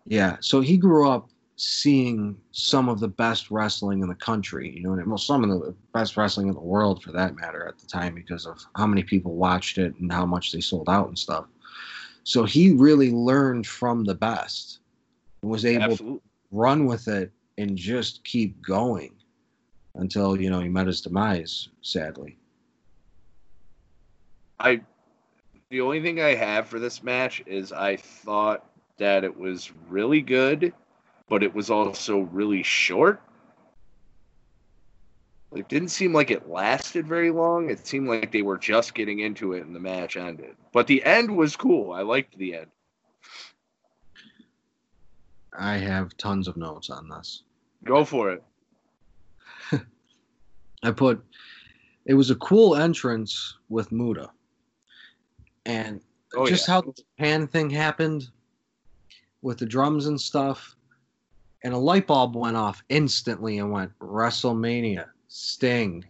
Yeah. So he grew up seeing some of the best wrestling in the country, you know, and well, some of the best wrestling in the world for that matter at the time because of how many people watched it and how much they sold out and stuff. So he really learned from the best and was able to run with it and just keep going until, you know, he met his demise, sadly. I the only thing I have for this match is I thought that it was really good, but it was also really short. It didn't seem like it lasted very long. It seemed like they were just getting into it and the match ended. But the end was cool. I liked the end. I have tons of notes on this. Go for it. I put it was a cool entrance with Muta. And Oh, just yeah. how the Japan thing happened with the drums and stuff. And a light bulb went off instantly and went WrestleMania, Sting.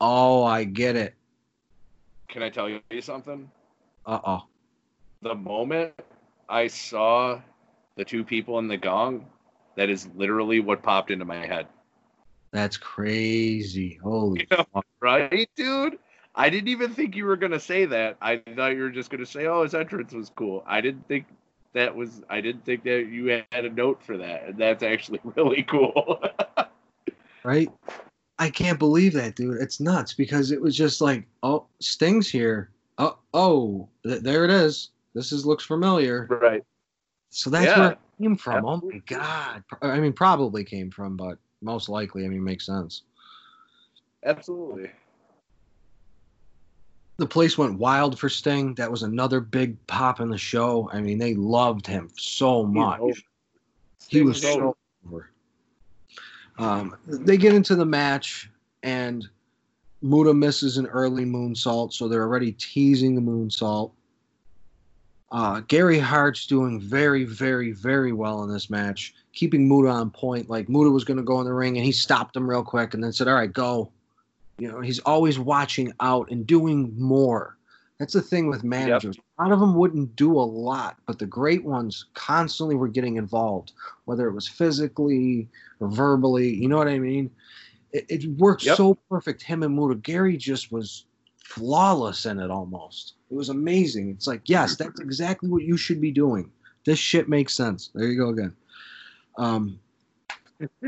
Oh, I get it. Can I tell you something? Uh oh. The moment I saw the two people in the gong, that is literally what popped into my head. That's crazy. Holy Yeah. Right, dude? I didn't even think you were gonna say that. I thought you were just gonna say, "Oh, his entrance was cool." I didn't think that was. I didn't think that you had a note for that, and that's actually really cool. right? I can't believe that, dude. It's nuts because it was just like, oh, Sting's here. Oh, oh, th- there it is. This is looks familiar. right. So that's Yeah. where it came from. Oh my god. I mean, probably came from, but most likely, I mean, makes sense. Absolutely. The place went wild for Sting. That was another big pop in the show. I mean, they loved him so much. He was so over. Um, they get into the match, and Muta misses an early moonsault, so they're already teasing the moonsault. Uh, Gary Hart's doing very, very, very well in this match, keeping Muta on point. Like Muta was going to go in the ring, and he stopped him real quick, and then said, "All right, go." You know, he's always watching out and doing more. That's the thing with managers. A lot of them wouldn't do a lot, but the great ones constantly were getting involved, whether it was physically or verbally. You know what I mean? It, it worked Yep. so perfect. Him and Muta. Gary just was flawless in it almost. It was amazing. It's like, yes, that's exactly what you should be doing. This shit makes sense. There you go again. Um,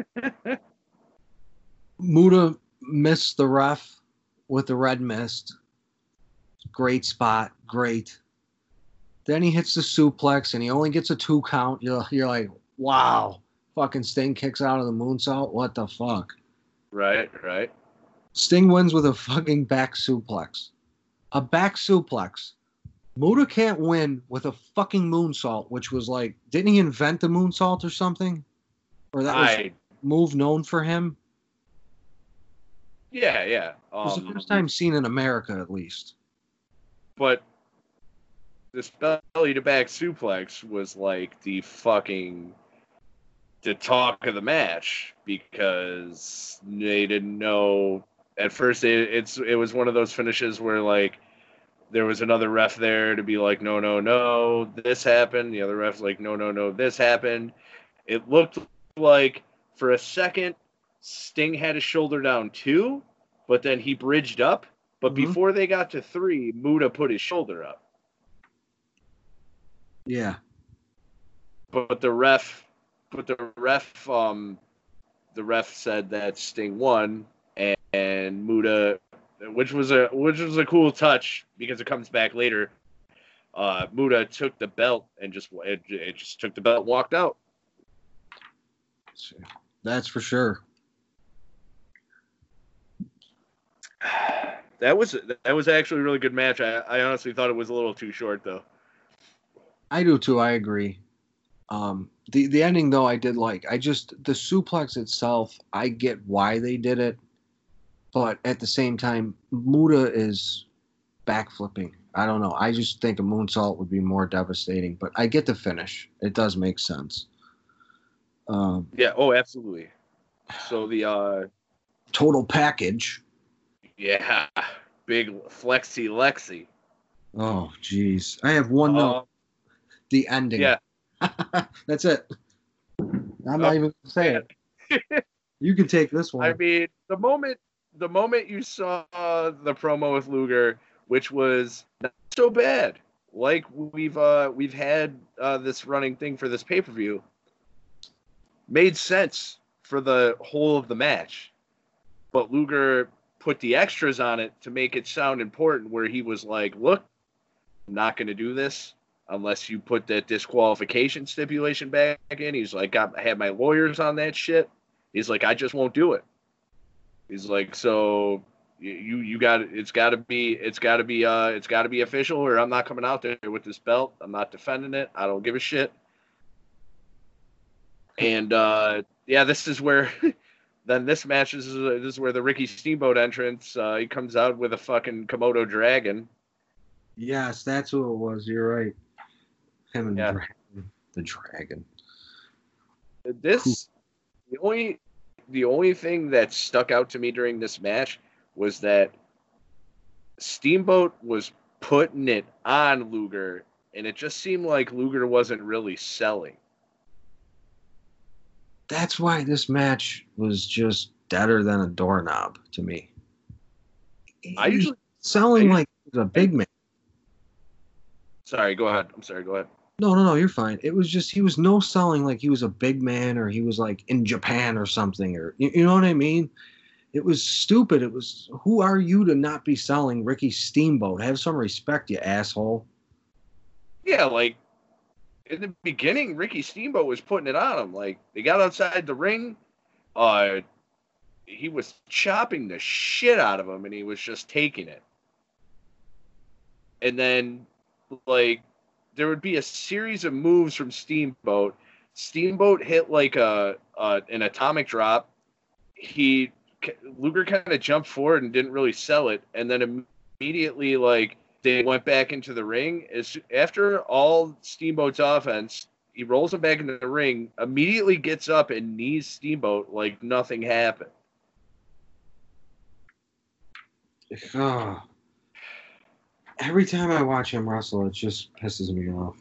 Muta missed the ref with the red mist. Great spot. Great. Then he hits the suplex and he only gets a two count. You're, you're like, wow. Fucking Sting kicks out of the moonsault. What the fuck? Right, right. Sting wins with a fucking back suplex. A back suplex. Muta can't win with a fucking moonsault, which was like, didn't he invent the moonsault or something? Or that was I a move known for him? Yeah, yeah. It was the Um, first time seen in America, at least. but this belly to back suplex was like the fucking the talk of the match because they didn't know at first it, it's it was one of those finishes where like there was another ref there to be like no no no this happened the other ref's like no no no this happened it looked like for a second sting had his shoulder down too but then he bridged up but Mhm. before they got to three muta put his shoulder up Yeah. but the ref but the ref um the ref said that Sting won and, and Muta which was a which was a cool touch because it comes back later. Uh, Muta took the belt and just it, it just took the belt, and walked out. That's for sure. That was that was actually a really good match. I, I honestly thought it was a little too short though. I do too. I agree. Um, the the ending though, I did like. I just the suplex itself. I get why they did it, but at the same time, Muta is backflipping. I don't know. I just think a moonsault would be more devastating. But I get the finish. It does make sense. Um, Yeah. Oh, absolutely. So the uh, total package. Yeah, big flexi Lexi. Oh, jeez. I have one note. Um, The ending. yeah. That's it. I'm not Oh, even gonna say it. You can take this one. I mean, the moment the moment you saw the promo with Luger, which was not so bad, like we've uh we've had uh this running thing for this pay per view, made sense for the whole of the match, but Luger put the extras on it to make it sound important. Where he was like, "Look, I'm not going to do this." Unless you put that disqualification stipulation back in, he's like, i had my lawyers on that shit." He's like, I just won't do it. He's like, so you you, got it's got to be it's got to be uh it's got to be official, or I'm not coming out there with this belt. I'm not defending it. I don't give a shit. And uh yeah, this is where then this match is this is where the Ricky Steamboat entrance. Uh, he comes out with a fucking Komodo dragon. Yes, that's who it was. You're right. Him and Yeah. the dragon. The dragon. This the only the only thing that stuck out to me during this match was that Steamboat was putting it on Luger, and it just seemed like Luger wasn't really selling. That's why this match was just deader than a doorknob to me. I He's usually selling I- like a big man. sorry, go ahead. I'm sorry, go ahead. No, no, no, you're fine. It was just he was no selling like he was a big man or he was like in Japan or something or you, you know what I mean? It was stupid. It was who are you to not be selling Ricky Steamboat? Have some respect, you asshole. Yeah, like in the beginning, Ricky Steamboat was putting it on him. Like they got outside the ring, uh, he was chopping the shit out of him, and he was just taking it. And then, like, there would be a series of moves from Steamboat. Steamboat hit like a, a an atomic drop. He Luger kind of jumped forward and didn't really sell it, and then immediately like they went back into the ring. As after all Steamboat's offense, he rolls him back into the ring, immediately gets up and knees Steamboat like nothing happened. Oh. Every time I watch him wrestle, it just pisses me off.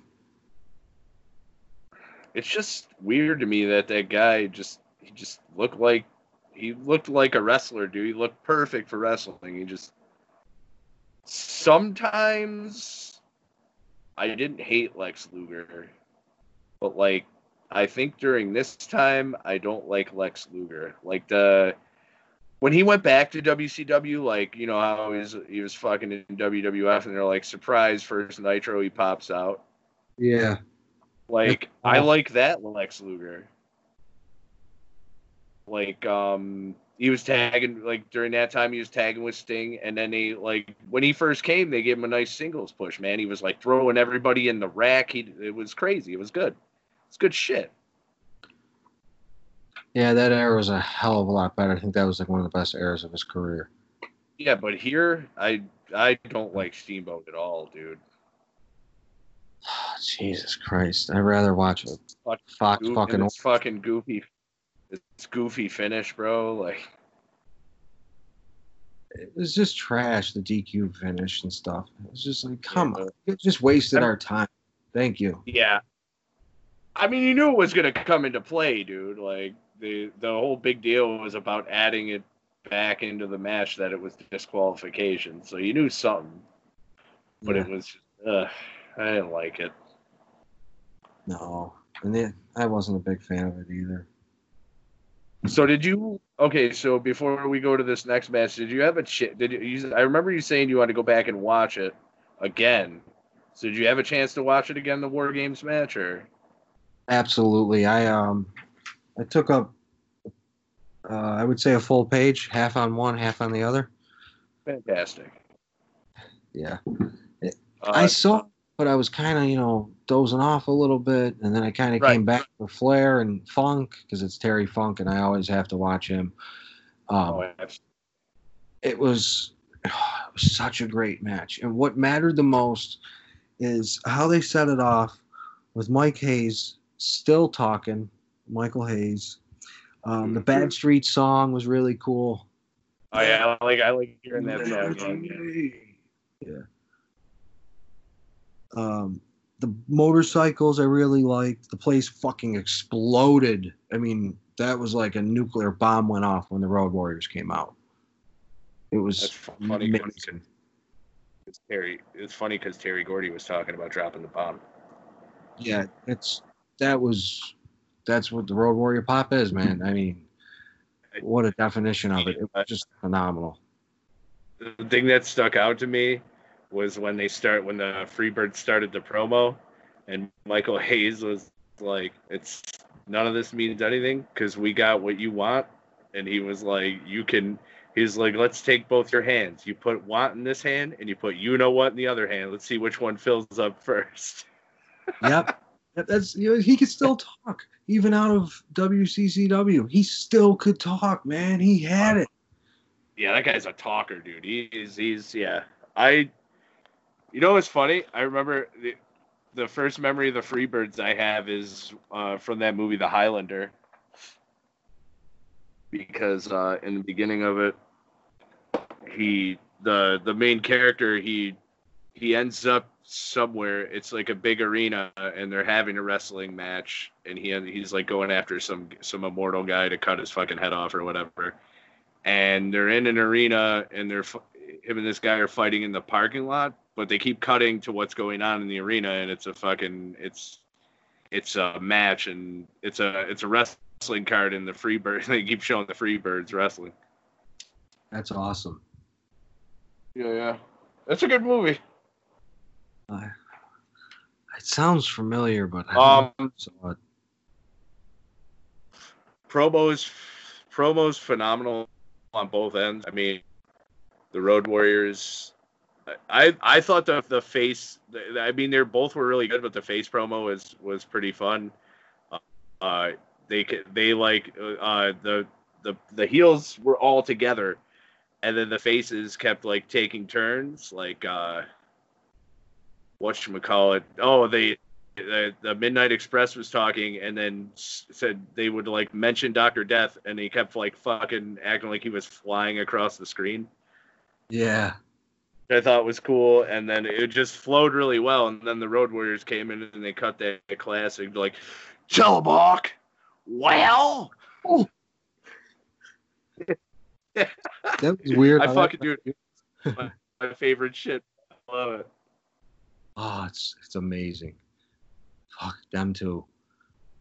It's just weird to me that that guy just he just looked like he looked like a wrestler, dude. He looked perfect for wrestling. He just sometimes I didn't hate Lex Luger, but like I think during this time I don't like Lex Luger. Like the when he went back to WCW, like you know how he was he was fucking in WWF, and they're like surprise first Nitro he pops out. Yeah. Like I like that Lex Luger. Like um he was tagging like during that time he was tagging with Sting and then they like when he first came they gave him a nice singles push, man. He was like throwing everybody in the rack. He it was crazy. It was good. It's good shit. Yeah, that era was a hell of a lot better. I think that was like one of the best eras of his career. Yeah, but here I I don't like Steamboat at all, dude. Jesus Christ. I'd rather watch a Fuck, Fox fucking fucking goofy. It's goofy finish, bro. Like it was just trash, the DQ finish and stuff. It was just like, come Yeah. on. You just wasted our time. Thank you. Yeah. I mean, you knew it was going to come into play, dude. Like the the whole big deal was about adding it back into the match that it was disqualification. So you knew something, but it was uh, I didn't like it. No. And then I wasn't a big fan of it either. So did you? Okay, so before we go to this next match, did you have a ch- Did you, you? I remember you saying you wanted to go back and watch it again. So did you have a chance to watch it again, the War Games match, or? Absolutely. I um I took up uh, I would say a full page, half on one, half on the other. Fantastic. Yeah. Uh, I saw it, but I was kind of, you know, dozing off a little bit, and then I kind of Right. came back for Flair and Funk because it's Terry Funk, and I always have to watch him. Um, oh, it was it was such a great match. And what mattered the most is how they set it off with Mike Hayes still talking, Michael Hayes. Um, the Bad Street song was really cool. oh yeah, I like I like hearing that song. yeah. Yeah. Um, the motorcycles I really liked. The place fucking exploded. I mean, that was like a nuclear bomb went off when the Road Warriors came out. It was That's funny. amazing. It's Terry. It's funny because Terry Gordy was talking about dropping the bomb. Yeah, it's that was that's what the Road Warrior pop is, man. I mean, what a definition of it. It was just phenomenal. the thing that stuck out to me was when they start when the Freebirds started the promo, and Michael Hayes was like, "It's none of this means anything because we got what you want," and he was like, "You can." He's like, "Let's take both your hands. You put want in this hand, and you put you know what in the other hand. Let's see which one fills up first. Yep. That's you know, he could still talk even out of WCCW. He still could talk, man. He had it. Yeah, that guy's a talker, dude. He's he's yeah. I, you know what's funny? I remember the, the first memory of the Freebirds I have is uh, from that movie, The Highlander, because uh, in the beginning of it, he the the main character he he ends up somewhere. It's like a big arena, and they're having a wrestling match, and he he's like going after some some immortal guy to cut his fucking head off or whatever and they're in an arena and they're him and this guy are fighting in the parking lot but they keep cutting to what's going on in the arena and it's a fucking it's it's a match and it's a it's a wrestling card in the freebird they keep showing the freebirds wrestling That's awesome. yeah yeah that's a good movie I, it sounds familiar, but I don't um saw it. promos promos phenomenal on both ends. I mean, the Road Warriors. I I thought the the face. I mean, they're both were really good, but the face promo was was pretty fun. Uh, they could- they like uh the the the heels were all together, and then the faces kept like taking turns. Like uh, what you call it? Oh, they the, the Midnight Express was talking and then said they would like mention Doctor Death, and he kept like fucking acting like he was flying across the screen. Yeah. I thought was cool, and then it just flowed really well. And then the Road Warriors came in and they cut that classic like, Telemark, well, That was weird. I fucking do my, my favorite shit. I love it. Oh, it's it's amazing. Fuck them too.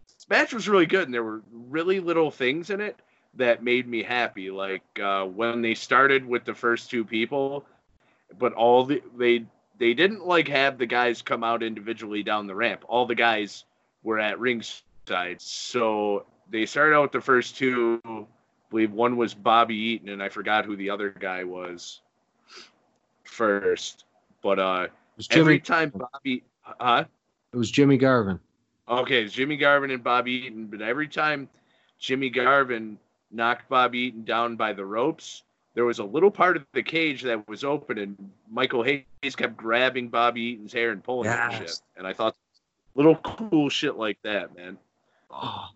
This match was really good, and there were really little things in it that made me happy. Like uh, when they started with the first two people, but all the they they didn't like have the guys come out individually down the ramp. All the guys were at ringside, so they started out with the first two. I believe one was Bobby Eaton, and I forgot who the other guy was first. But uh, It was every time Bobby, huh? It was Jimmy Garvin. Okay, it's Jimmy Garvin and Bobby Eaton, but every time Jimmy Garvin knocked Bobby Eaton down by the ropes, there was a little part of the cage that was open, and Michael Hayes kept grabbing Bobby Eaton's hair and pulling it and shit. And I thought little cool shit like that, man. Oh,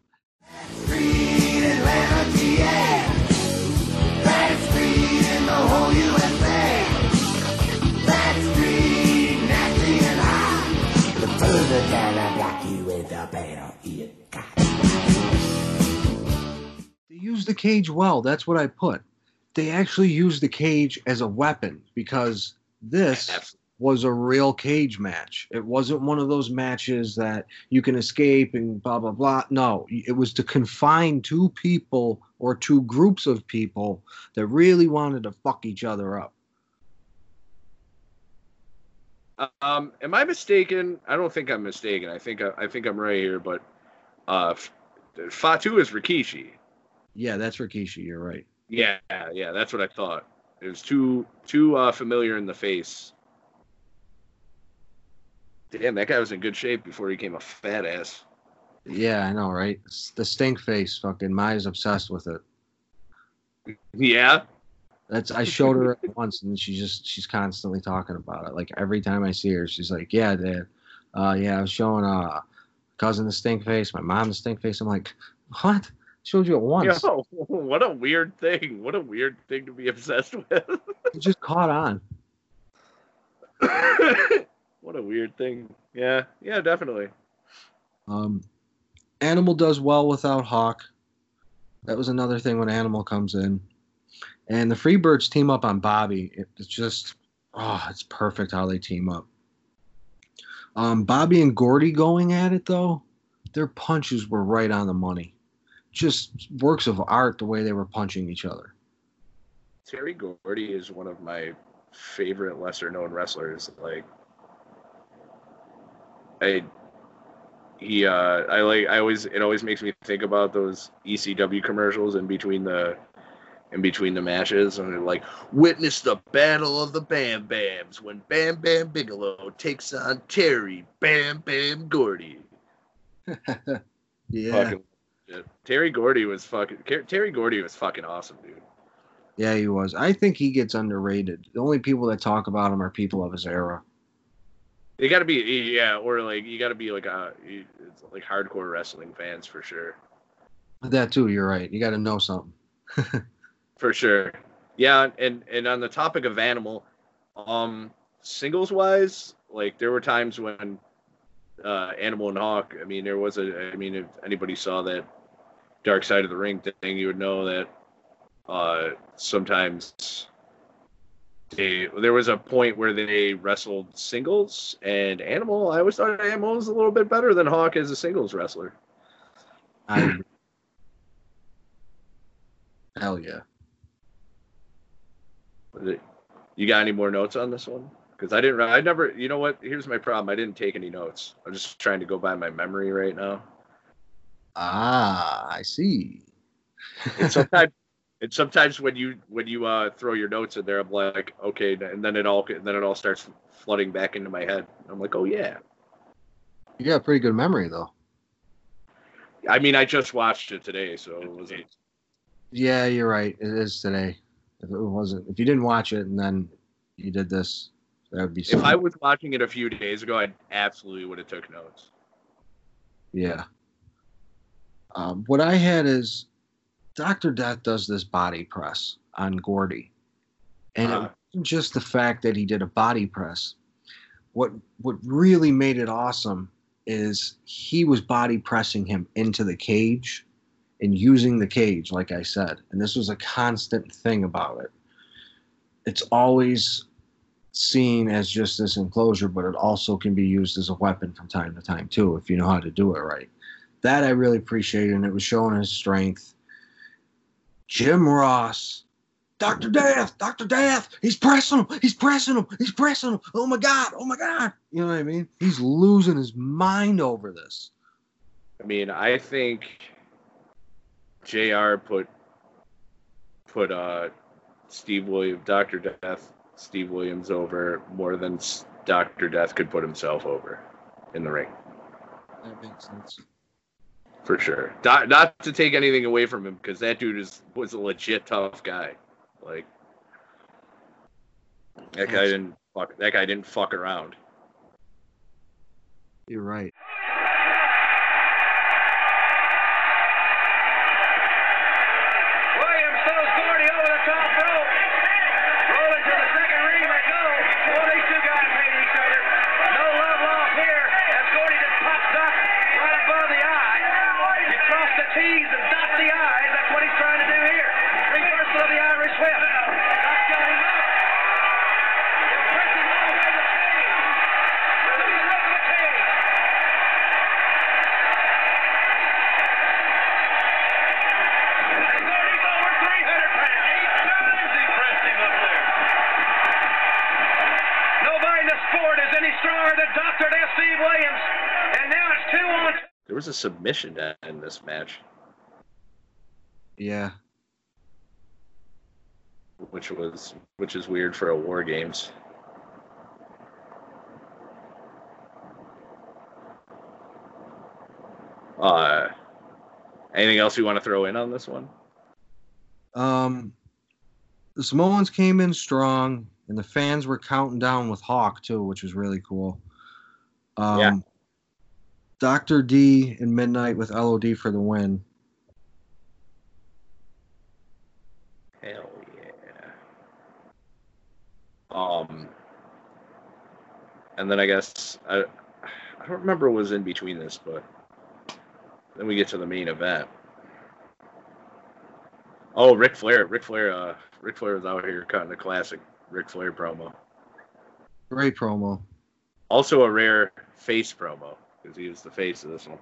they use the cage well. That's what I put. They actually used the cage as a weapon because this was a real cage match. It wasn't one of those matches that you can escape and blah blah blah. No, it was to confine two people or two groups of people that really wanted to fuck each other up. Um, am I mistaken? I don't think I'm mistaken. I think I, I think I'm right here, but uh, Fatu is Rikishi. Yeah, that's Rikishi. You're right. Yeah, yeah, that's what I thought. It was too too uh, familiar in the face. Damn, that guy was in good shape before he became a fat ass. Yeah, I know, right? The stink face, fucking Maya's obsessed with it. Yeah, That's I showed her once, and she just she's constantly talking about it. Like every time I see her, she's like, "Yeah, Dad, uh, yeah, I was showing uh cousin the stink face, my mom the stink face." I'm like, "What? Showed you it once. Yo, what a weird thing. What a weird thing to be obsessed with. You just caught on." what a weird thing. Yeah, yeah, definitely. Um, Animal does well without Hawk. That was another thing when Animal comes in, and the Freebirds team up on Bobby. It- It's just, oh, it's perfect how they team up. Um, Bobby and Gordy going at it though, their punches were right on the money. Just works of art the way they were punching each other. Terry Gordy is one of my favorite lesser known wrestlers. Like I he uh I like I always it always makes me think about those ECW commercials in between the in between the matches and they're like witness the battle of the Bam Bams when Bam Bam Bigelow takes on Terry Bam Bam Gordy. Yeah, Fucking Terry Gordy was fucking Terry Gordy was fucking awesome, dude. yeah, he was. I think he gets underrated. The only people that talk about him are people of his era. You got to be yeah, or like you got to be like a it's like hardcore wrestling fans for sure, That too, you're right. You got to know something. for sure. Yeah, and and on the topic of Animal, um, singles wise, like there were times when uh, Animal and Hawk. I mean, there was a. I mean, if anybody saw that Dark Side of the Ring thing, you would know that uh, sometimes they there was a point where they wrestled singles and Animal. I always thought Animal was a little bit better than Hawk as a singles wrestler. I. Hell yeah. You got any more notes on this one? Because I didn't. I never. You know what? Here's my problem. I didn't take any notes. I'm just trying to go by my memory right now. Ah, I see. And sometimes, and sometimes when you when you uh, throw your notes in there, I'm like, okay, and then it all and then it all starts flooding back into my head. I'm like, oh yeah. You got a pretty good memory though. I mean, I just watched it today, so it wasn't. Yeah, you're right. It is today. If it wasn't, if you didn't watch it and then you did this, that would be. If I was watching it a few days ago, I absolutely would have took notes. Yeah. Um, what I had is Doctor Death does this body press on Gordy, and it wasn't just the fact that he did a body press. What what really made it awesome is he was body pressing him into the cage and using the cage, like I said, and this was a constant thing about it. It's always seen as just this enclosure, but it also can be used as a weapon from time to time too, if you know how to do it right. That I really appreciated, and it was showing his strength. Jim Ross, Doctor Death, Doctor Death, he's pressing him, he's pressing him, he's pressing him. Oh my God, oh my God. You know what I mean? He's losing his mind over this. I mean, I think Jr. put put uh Steve Williams, Doctor Death, Steve Williams over more than Doctor Death could put himself over in the ring That makes sense. For sure. Not, not to take anything away from him because that dude is was a legit tough guy. Like that guy didn't fuck. That guy didn't fuck around. You're right. Williams throws Gordy over the top rope. Rolling to the second ring they go. Boy, these two guys hate each other. No love lost here as Gordy just pops up right above the eye. You cross the T's and dot the I's. That's what he's trying to do here. Reversal of the Irish whip. That's got him up. Pressing low to the cage. Was a submission to end this match, Yeah. which was which is weird for a War Games. Uh, anything else you want to throw in on this one? Um, the Samoans came in strong, and the fans were counting down with Hawk too, which was really cool. Um, Yeah. Doctor D and Midnight with LOD for the win. Hell yeah. Um, and then I guess I I don't remember what was in between this, but then we get to the main event. Oh, Ric Flair! Ric Flair! Uh, Ric Flair was out here cutting a classic Ric Flair promo. Great promo. Also a rare face promo because he was the face of this one.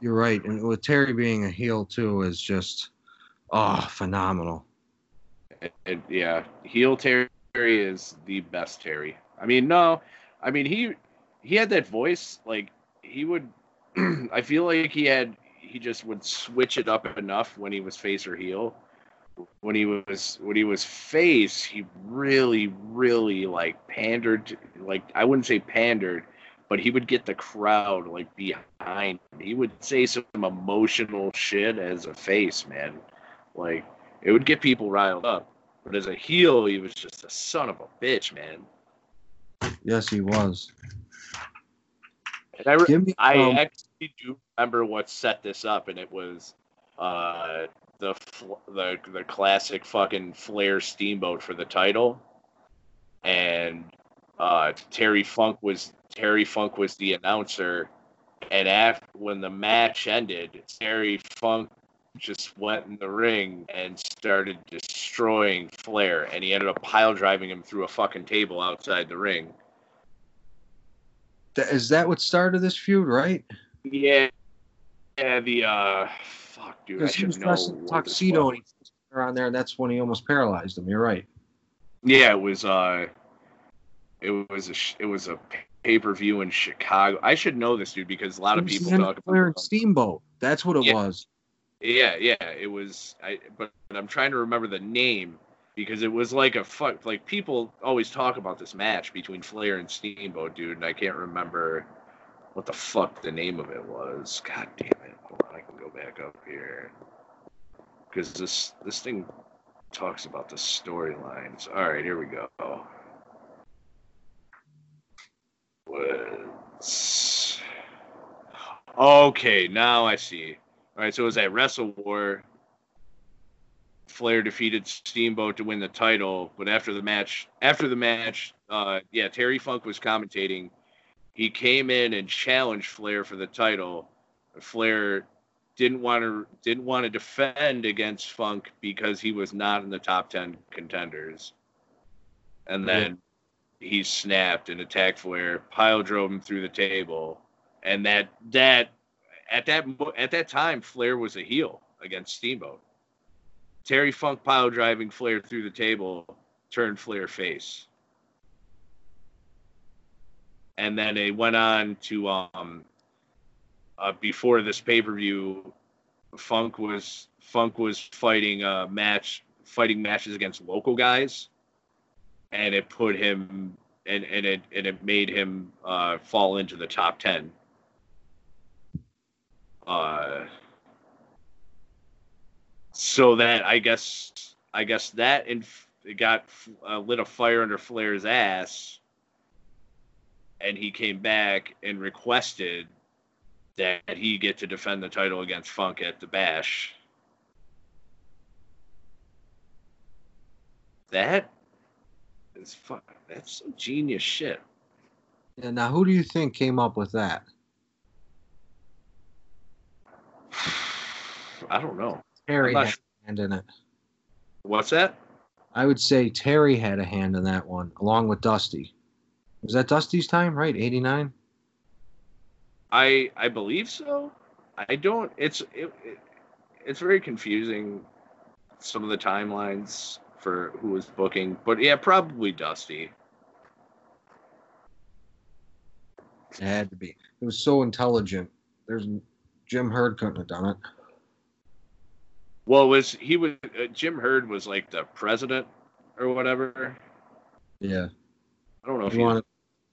You're right, and with Terry being a heel too is just oh phenomenal. And, and, yeah, heel Terry is the best Terry. I mean, no, I mean he he had that voice like he would. I feel like he had he just would switch it up enough when he was face or heel. When he was when he was face, he really really like pandered. to- Like I wouldn't say pandered, but he would get the crowd like behind. him. He would say some emotional shit as a face, man. Like it would get people riled up. But as a heel, he was just a son of a bitch, man. Yes, he was. And I, re- me I um, actually do remember what set this up, and it was uh, the fl- the the classic fucking Flair Steamboat for the title, and uh, Terry Funk was Terry Funk was the announcer, and after when the match ended, Terry Funk just went in the ring and started destroying Flair, and he ended up pile driving him through a fucking table outside the ring. Is that what started this feud, right? Yeah, yeah. The uh, fuck, dude. I Because he was know. dressed in tuxedo and he around there, and that's when he almost paralyzed him. You're right. Yeah, it was. Uh, it was a it was a pay per view in Chicago. I should know this, dude, because a lot of people talk Flair about. and Steamboat. That's what it Yeah. was. Yeah, yeah. It was. I but I'm trying to remember the name because it was like a fuck. Like people always talk about this match between Flair and Steamboat, dude, and I can't remember what the fuck the name of it was. God damn it! Hold on, I can go back up here because this this thing talks about the storylines. All right, here we go. Okay. Now I see. All right, so it was at Wrestle War. Flair defeated Steamboat to win the title, but after the match, after the match, uh, yeah, Terry Funk was commentating. He came in and challenged Flair for the title. Flair didn't want to didn't want to defend against Funk because he was not in the top ten contenders. And then he snapped and attacked Flair, pile drove him through the table, and that that at that at that time Flair was a heel against Steamboat. Terry Funk pile driving Flair through the table turned Flair face. And then it went on to um uh, before this pay-per-view Funk was Funk was fighting a match fighting matches against local guys and it put him and, and it and it made him uh, fall into the top 10 uh, so that I guess I guess that got uh, lit a fire under Flair's ass, and he came back and requested that he get to defend the title against Funk at the Bash. That is fuck. That's some genius shit. Yeah, now, who do you think came up with that? I don't know. Terry had sure. a hand in it. What's that? I would say Terry had a hand in that one, along with Dusty. Was that Dusty's time, right? 89? I I believe so. I don't. It's it, it, it's very confusing. Some of the timelines for who was booking, but yeah, probably Dusty. It had to be. It was so intelligent. There's Jim Herd couldn't have done it. Well, was he was uh, Jim Herd was like the president or whatever. Yeah. I don't know if You he want to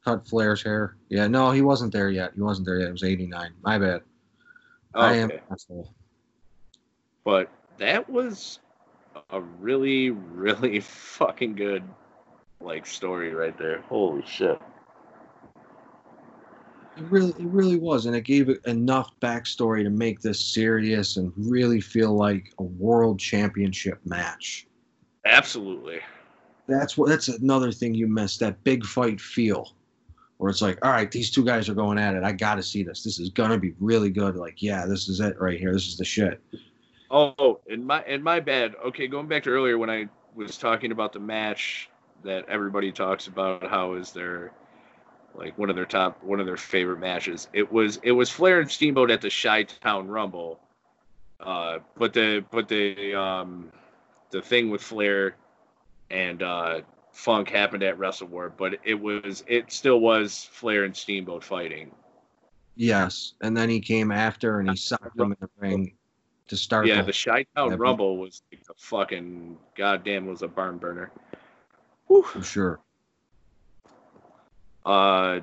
cut Flair's hair? Yeah, no, he wasn't there yet. He wasn't there yet. It was 89. My bad. I am asshole. but that was a really, really fucking good like story right there. Holy shit. It really, it really was, and it gave it enough backstory to make this serious and really feel like a world championship match. Absolutely. That's what. That's another thing you missed. That big fight feel, where it's like, all right, these two guys are going at it. I got to see this. This is gonna be really good. Like, yeah, this is it right here. This is the shit. Oh, and my and my bad. Okay, going back to earlier when I was talking about the match that everybody talks about how is their like one of their top one of their favorite matches. It was it was Flair and Steamboat at the Chi Town Rumble. Uh, but the but the um the thing with Flair and uh Funk happened at Wrestle War, but it was it still was Flair and Steamboat fighting. Yes, and then he came after and he sucked them in the ring to start. Yeah, the, the Chi Town Yeah, Rumble was like a fucking goddamn was a barn burner. for sure. Uh,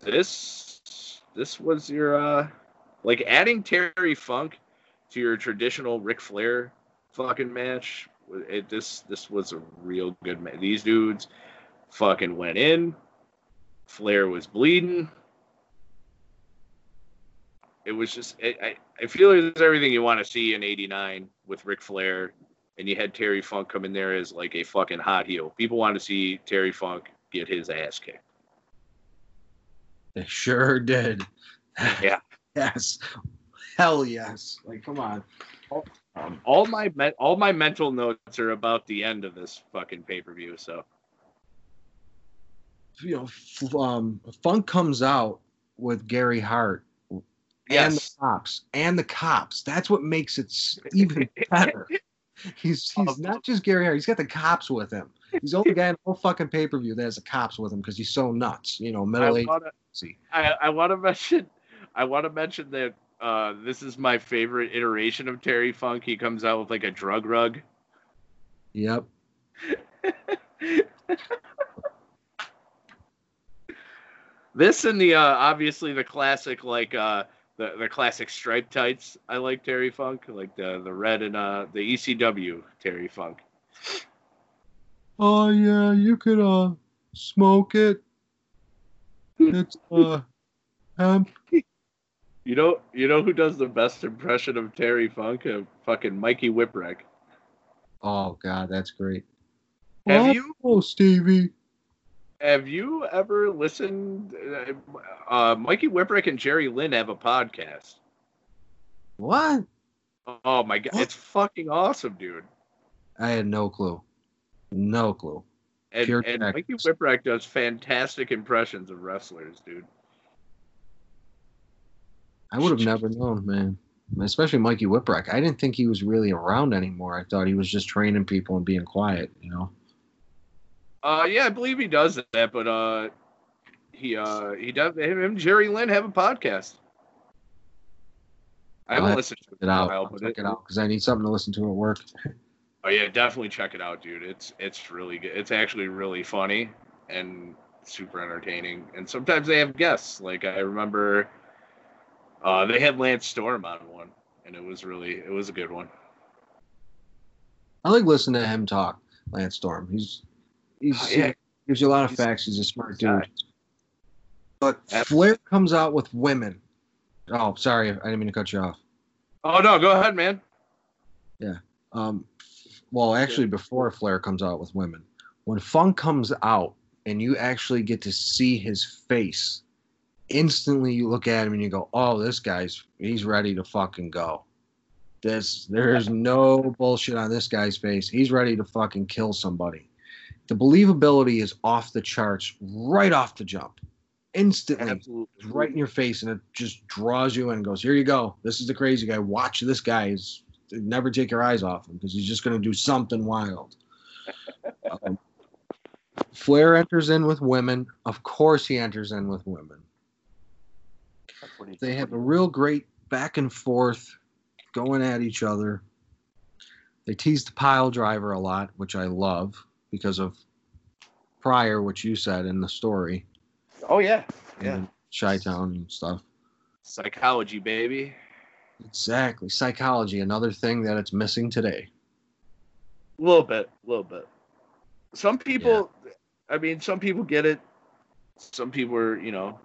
this this was your uh, like adding Terry Funk to your traditional Ric Flair fucking match. It, this this was a real good match. These dudes fucking went in. Flair was bleeding. It was just I I, I feel it was everything you want to see in '89 with Ric Flair, and you had Terry Funk come in there as like a fucking hot heel. People want to see Terry Funk get his ass kicked. They sure did. Yeah. yes. Hell yes. Like, come on. Um, all my me- all my mental notes are about the end of this fucking pay per view. So You know, um, Funk comes out with Gary Hart and the cops. And the cops. That's what makes it even better. He's he's not just Gary Hart. He's got the cops with him. He's the only guy in the whole fucking pay per view that has the cops with him because he's so nuts. You know, middle aged. I, I want to mention I want to mention that uh, this is my favorite iteration of Terry Funk. He comes out with like a drug rug. Yep. This and the uh, obviously the classic like uh, the the classic stripe tights. I like Terry Funk, like the the red and uh, the ECW Terry Funk. Oh yeah, you could uh smoke it. It's uh hemp. You know, you know who does the best impression of Terry Funk? Uh, fucking Mikey Whipwreck. Oh god, that's great. Have you Oh Stevie. Have you ever listened? Uh, uh, Mikey Whipwreck and Jerry Lynn have a podcast. What? Oh my god, it's fucking awesome, dude. I had no clue. No clue. And, Pure and. Mikey Whipwreck does fantastic impressions of wrestlers, dude. I would have never known, man. Especially Mikey Whipwreck. I didn't think he was really around anymore. I thought he was just training people and being quiet, you know. Uh, yeah, I believe he does that, but uh, he uh he does. Him and Jerry Lynn have a podcast. I haven't I'll listened to it it out. while, check it, it out because I need something to listen to at work. Oh yeah, definitely check it out, dude. It's it's really good. It's actually really funny and super entertaining. And sometimes they have guests. Like I remember, uh, they had Lance Storm on one, and it was really it was a good one. I like listening to him talk, Lance Storm. He's he's Oh, yeah. he gives you a lot of He's- facts. He's a smart guy. dude. But Absolutely. Flair comes out with women. Oh, sorry, I didn't mean to cut you off. Oh no, go ahead, man. Yeah. Um, well, actually, before Flair comes out with women, when Funk comes out and you actually get to see his face, instantly you look at him and you go, "Oh, this guy's he's ready to fucking go." This there's no bullshit on this guy's face. He's ready to fucking kill somebody. The believability is off the charts right off the jump. Instantly, Absolutely. right in your face and it just draws you in and goes, Here you go. This is the crazy guy. Watch this guy. He's, never take your eyes off him because he's just going to do something wild. um, Flair enters in with women. Of course, he enters in with women. That's what he They have a real great back and forth going at each other. They tease the pile driver a lot, which I love because of prior, what you said in the story. Oh yeah, yeah. and Chi Town and stuff. Psychology, baby. Exactly. Psychology, another thing that it's missing today. A little bit, a little bit. Some people, I mean, some people get it. Some people are, you know,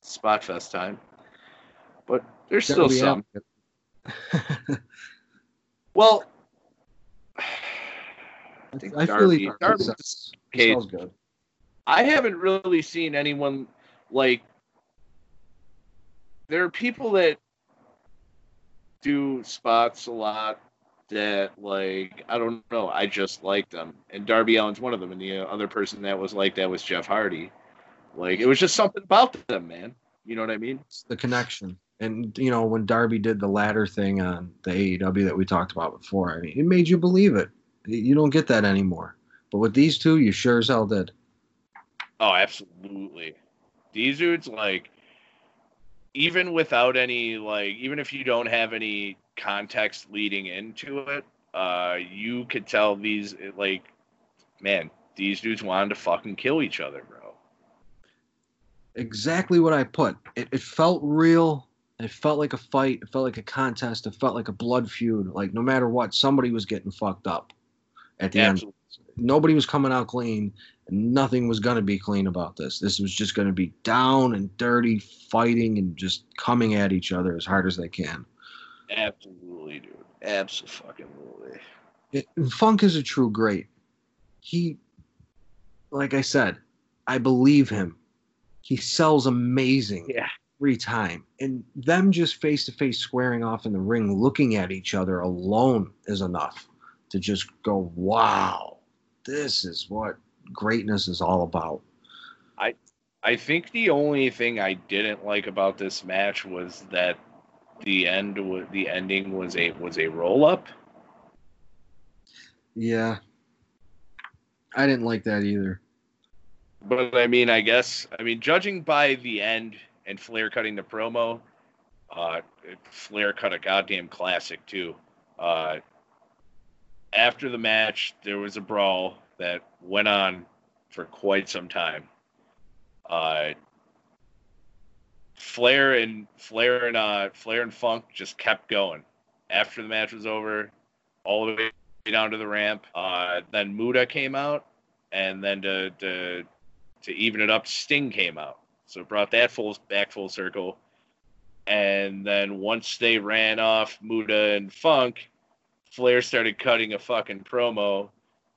spot fest time. But there's still some. Well, I I think feel Darby, Darby okay. sells good. I haven't really seen anyone like. There are people that do spots a lot that like I don't know. I just like them, and Darby Allin's one of them, and the other person that was like that was Jeff Hardy. Like it was just something about them, man. You know what I mean? It's the connection. And you know, when Darby did the ladder thing on the AEW that we talked about before, I mean, it made you believe it. You don't get that anymore. But with these two, you sure as hell did. Oh, absolutely. These dudes, like, even without any, like, even if you don't have any context leading into it, uh, you could tell these, like, man, these dudes wanted to fucking kill each other, bro. Exactly what I put. It, it felt real. It felt like a fight. It felt like a contest. It felt like a blood feud. Like no matter what, somebody was getting fucked up at the Absolutely. end. Nobody was coming out clean, nothing was going to be clean about this. This was just going to be down and dirty, fighting and just coming at each other as hard as they can. Absolutely, dude. Absolutely. It, Funk is a true great. He, like I said, I believe him. He sells amazing Yeah. every time. And them just face to face squaring off in the ring, looking at each other alone is enough to just go, wow, this is what greatness is all about. I I think the only thing I didn't like about this match was that the end was the ending was a was a roll up. Yeah. I didn't like that either. But I mean, I guess I mean, judging by the end and Flair cutting the promo, uh, Flair cut a goddamn classic too. Uh, after the match, there was a brawl that went on for quite some time. Uh, Flair and Flair and uh, Flair and Funk just kept going after the match was over, all the way down to the ramp. Uh, then Muta came out, and then to, to to even it up, Sting came out. So brought that full back full circle. And then once they ran off Muta and Funk, Flair started cutting a fucking promo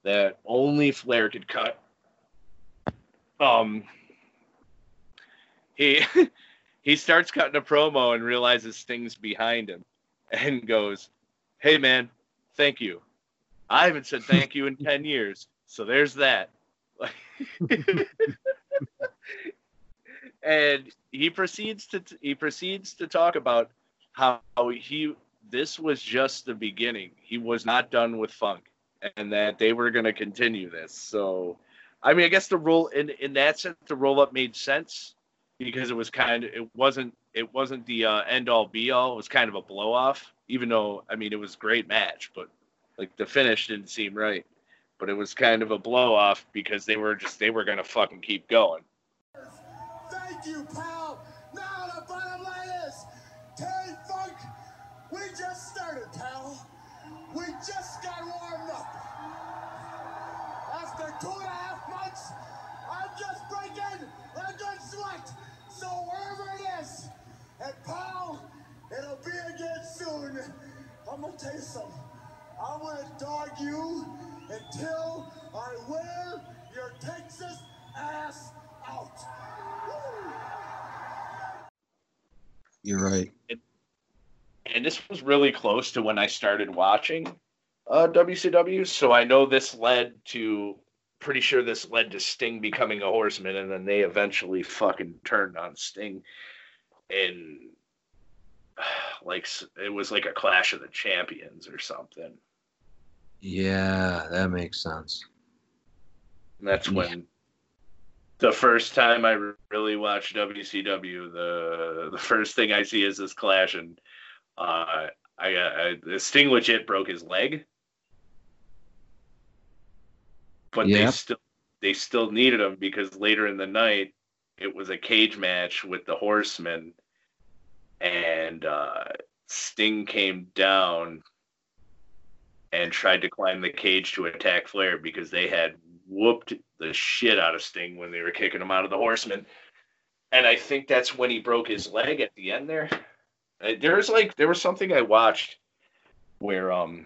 that only Flair could cut. Um, he he starts cutting a promo and realizes Sting's behind him, and goes, "Hey man, thank you. I haven't said thank you in ten years, so there's that." and he proceeds to he proceeds to talk about how he this was just the beginning. He was not done with funk, and that they were going to continue this. So, I mean, I guess the roll in in that sense, the roll up made sense because it was kind of it wasn't it wasn't the uh, end all be all. It was kind of a blow off, even though I mean it was a great match, but like the finish didn't seem right. But it was kind of a blow off because they were just they were gonna fucking keep going. Thank you, pal. Now the we just started, pal. We just got warmed up. After two and a half months, I'm just breaking a good sweat. So wherever it is, and pal, it'll be again soon. I'm gonna tell you something. I'm gonna dog you until I wear your Texas ass out. Woo! You're right. And this was really close to when I started watching uh, WCW. So I know this led to, pretty sure this led to Sting becoming a horseman, and then they eventually fucking turned on Sting, and like it was like a clash of the champions or something. Yeah, that makes sense. And that's Yeah. when the first time I really watched WCW, the the first thing I see is this clash, and uh, I, I Sting legit broke his leg, but they still they still needed him because later in the night it was a cage match with the Horsemen, and uh, Sting came down and tried to climb the cage to attack Flair because they had whooped the shit out of Sting when they were kicking him out of the Horsemen. And I think that's when he broke his leg at the end there. Uh, There's like there was something I watched where um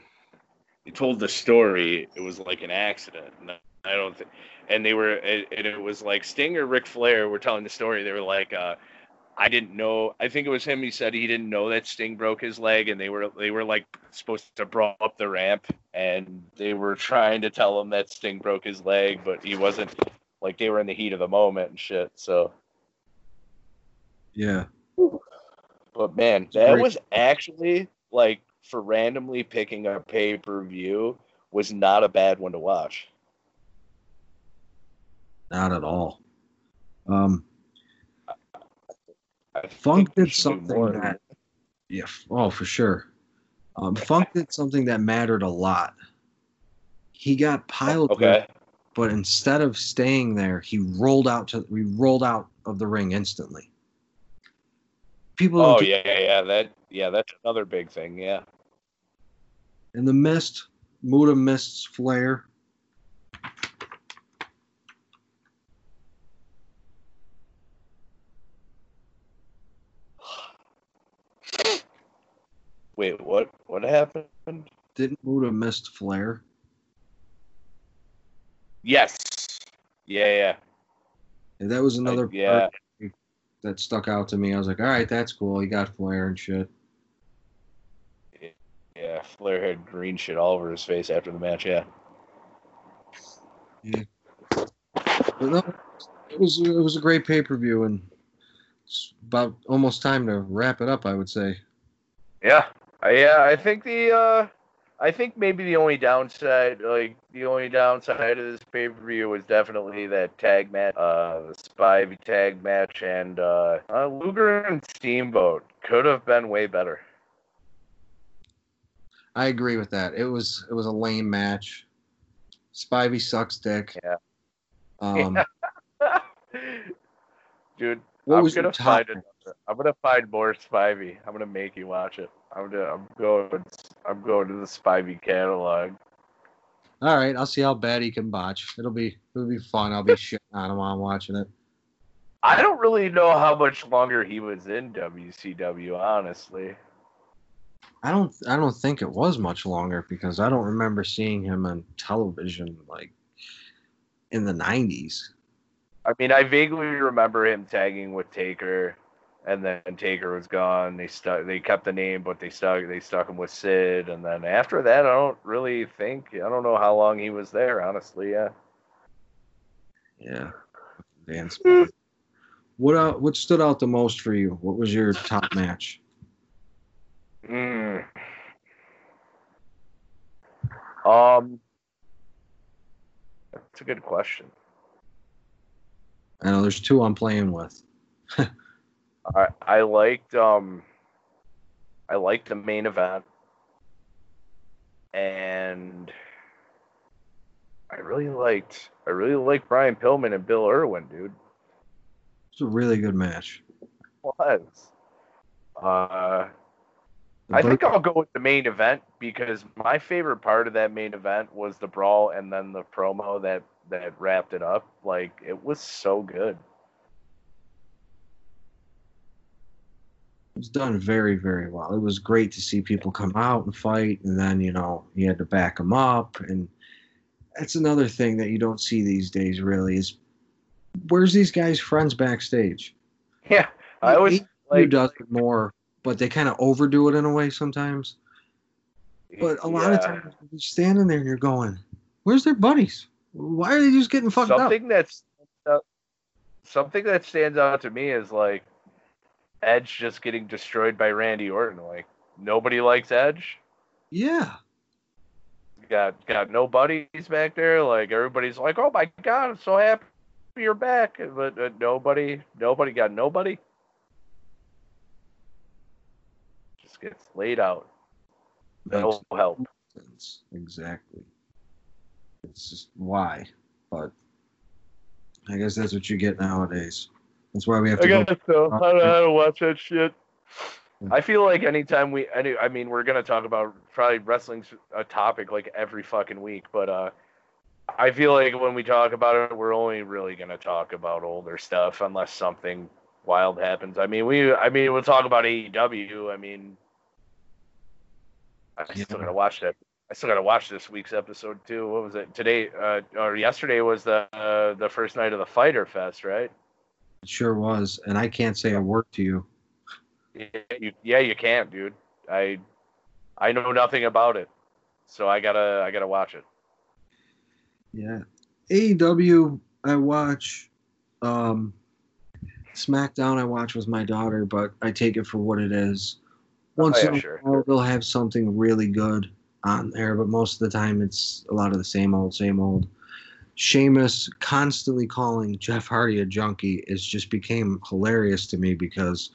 they told the story. It was like an accident. And I don't think, and they were and it was like Sting or Ric Flair were telling the story. They were like, uh, I didn't know. I think it was him. He said he didn't know that Sting broke his leg, and they were they were like supposed to brawl up the ramp, and they were trying to tell him that Sting broke his leg, but he wasn't. Like they were in the heat of the moment and shit. So, Yeah. But man, that was actually like for randomly picking a pay per view was not a bad one to watch. Not at all. Um, I Funk did something that, yeah, oh for sure. Um, Funk did something that mattered a lot. He got piled, Okay. but instead of staying there, he rolled out to we rolled out of the ring instantly. People Oh yeah, yeah. That yeah, that's another big thing. Yeah. And the mist, Muta mists Flair. Wait, what? What happened? Didn't Muta mist Flair? Yes. Yeah, yeah. And that was another Uh, yeah. part that stuck out to me. I was like, all right, that's cool. He got Flair and shit. Yeah, Flair had green shit all over his face after the match. Yeah. But no, it was it was a great pay per view, and it's about almost time to wrap it up. I would say. Yeah, I, yeah. I think the, uh, I think maybe the only downside, like the only downside of this pay per view was definitely that tag match, uh, the Spivey tag match, and uh, uh, Luger and Steamboat could have been way better. I agree with that. It was it was a lame match. Spivey sucks dick. Yeah. Um, Dude, What I'm was gonna find another. I'm gonna find more Spivey. I'm gonna make you watch it. I'm gonna. I'm going. I'm going to the Spivey catalog. all right, I'll see how bad he can botch. It'll be it'll be fun. I'll be shitting on him while I'm watching it. I don't really know how much longer he was in WCW, honestly. I don't I don't think it was much longer because I don't remember seeing him on television like in the 90s. I mean, I vaguely remember him tagging with Taker, and then Taker was gone. They stuck. They kept the name, but they stuck. They stuck him with Sid, and then after that, I don't really think. I don't know how long he was there, honestly. Yeah. Yeah. What uh, what stood out the most for you? What was your top match? Mm. Um, that's a good question. I know there's two I'm playing with. I I liked um I liked the main event and I really liked I really liked Brian Pillman and Bill Irwin, dude. It's a really good match. Was. Uh I think I'll go with the main event because my favorite part of that main event was the brawl and then the promo that that wrapped it up. Like it was so good. Was done very, very well. It was great to see people come out and fight, and then you know you had to back them up, and that's another thing that you don't see these days. Really, is where's these guys' friends backstage? Yeah. I always AEW like does it more, but they kind of overdo it in a way sometimes. But a lot of times you're standing there and you're going, "Where's their buddies? Why are they just getting fucked up?" something that's uh, something that stands out to me is like Edge just getting destroyed by Randy Orton. Like nobody likes Edge. Yeah, Got got no buddies back there. Like everybody's like, oh my god, I'm so happy you're back, but uh, nobody, nobody got nobody. Just gets laid out. No help. sense. Exactly. It's just why, but I guess that's what you get nowadays. That's why we have to. I go- guess so. I don't know how to watch that shit. I feel like anytime we, any, I mean, we're gonna talk about probably wrestling's a topic like every fucking week, but uh, I feel like when we talk about it, we're only really gonna talk about older stuff unless something wild happens. I mean, we, I mean, we'll talk about AEW. I mean, I still gotta watch that. I still gotta watch this week's episode too. What was it today? Uh, or yesterday was the uh, the first night of the Fyter Fest, right? It sure was, and I can't say a word to you. Yeah, you, yeah, you can't, dude. I I know nothing about it, so I gotta I gotta watch it. Yeah. AEW, I watch. Um, SmackDown, I watch with my daughter, but I take it for what it is. Once Oh, yeah, in a sure. while, they'll have something really good on there, but most of the time, it's a lot of the same old, same old. Sheamus constantly calling Jeff Hardy a junkie is just became hilarious to me because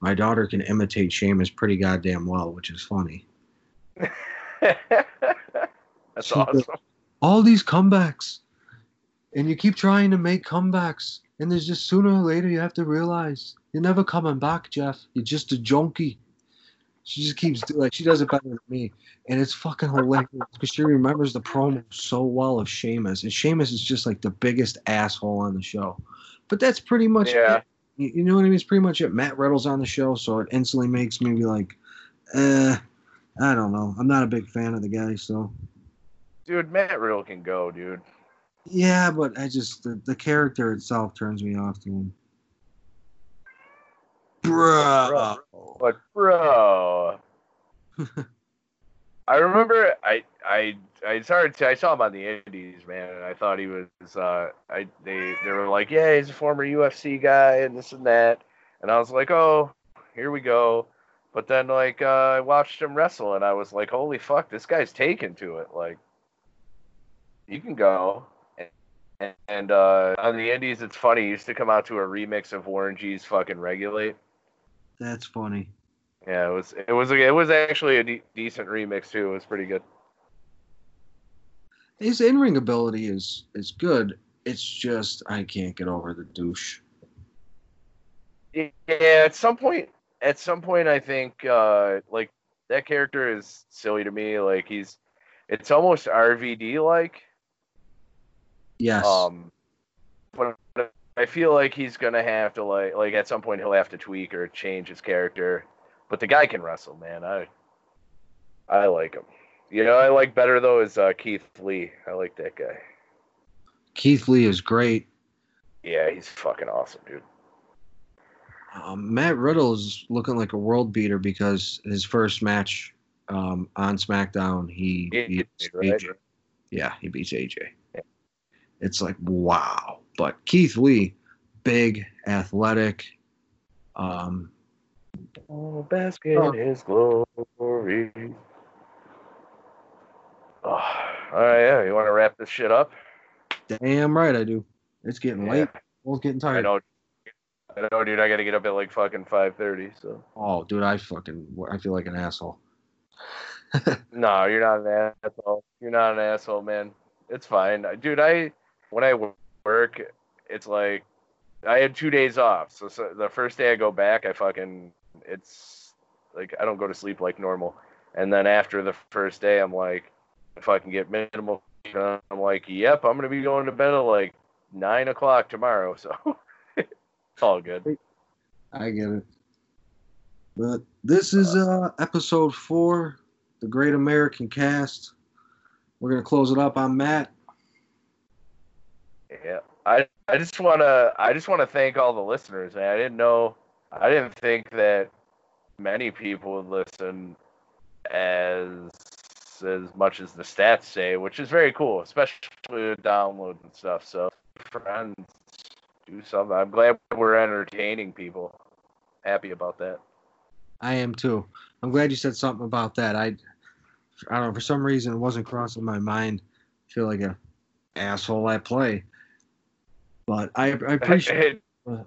my daughter can imitate Sheamus pretty goddamn well, which is funny. That's She awesome. goes, All these comebacks, and you keep trying to make comebacks, and there's just sooner or later you have to realize you're never coming back, Jeff. You're just a junkie. She just keeps do like she does it better than me, and it's fucking hilarious because she remembers the promo so well of Sheamus, and Sheamus is just like the biggest asshole on the show. But that's pretty much Yeah. it. You you know what I mean? It's pretty much it. Matt Riddle's on the show, so it instantly makes me be like, uh, I don't know. I'm not a big fan of the guy, so Dude, Matt Riddle can go, dude. yeah, but I just the, the character itself turns me off to him. Bruh. But bro, I remember I I I started to, I saw him on the Indies, man, and I thought he was uh I they they were like, yeah, he's a former UFC guy and this and that, and I was like, oh, here we go. But then like uh, I watched him wrestle, and I was like, holy fuck, this guy's taken to it. Like, you can go. And, and uh, on the Indies, it's funny. He used to come out to a remix of Warren G's fucking Regulate. That's funny. Yeah, it was it was it was actually a de- decent remix too. It was pretty good. His in ring ability is is good. It's just I can't get over the douche. Yeah, at some point, at some point, I think uh, like that character is silly to me. Like he's, it's almost RVD like. Yes. Um, but I feel like he's gonna have to like like at some point he'll have to tweak or change his character. But the guy can wrestle, man. I I like him. You know, I like better though is uh, Keith Lee. I like that guy. Keith Lee is great. Yeah, he's fucking awesome, dude. Um, Matt Riddle is looking like a world beater because his first match um, on SmackDown, he Yeah, beats right. AJ. Yeah, he beats AJ. It's like wow. But Keith Lee, big, athletic. Um, Oh, bask in Oh. his glory. Oh, all right, yeah. You want to wrap this shit up? damn right I do. It's getting late. Both getting tired. I know. I know, dude. I got to get up at like fucking five thirty. So Oh, dude, I fucking I feel like an asshole. no, you're not an asshole. You're not an asshole, man. It's fine, dude. I when I wo- work, it's like I had two days off. So, so the first day I go back, I fucking it's like I don't go to sleep like normal. And then after the first day, I'm like, if I can get minimal, I'm like, yep, I'm gonna be going to bed at like nine o'clock tomorrow. So it's all good. I get it. But this is uh episode four, the Great American Cast. We're gonna close it up I'm Matt. Yeah, I I just wanna I just wanna thank all the listeners, man. I didn't know I didn't think that many people would listen as as much as the stats say, which is very cool, especially with downloads and stuff. So friends, do something. I'm glad we're entertaining people. Happy about that. I am too. I'm glad you said something about that. I I don't know, for some reason it wasn't crossing my mind. I feel like a asshole at play. But I, I appreciate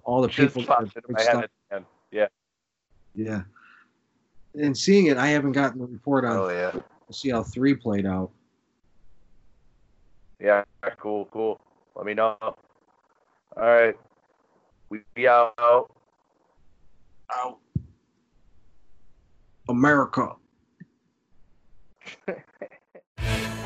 all the people. that have my head. Yeah. Yeah. And seeing it, I haven't gotten the report on Oh yeah. see how three played out. Yeah. Cool. Cool. Let me know. All right. We be out. Out. America.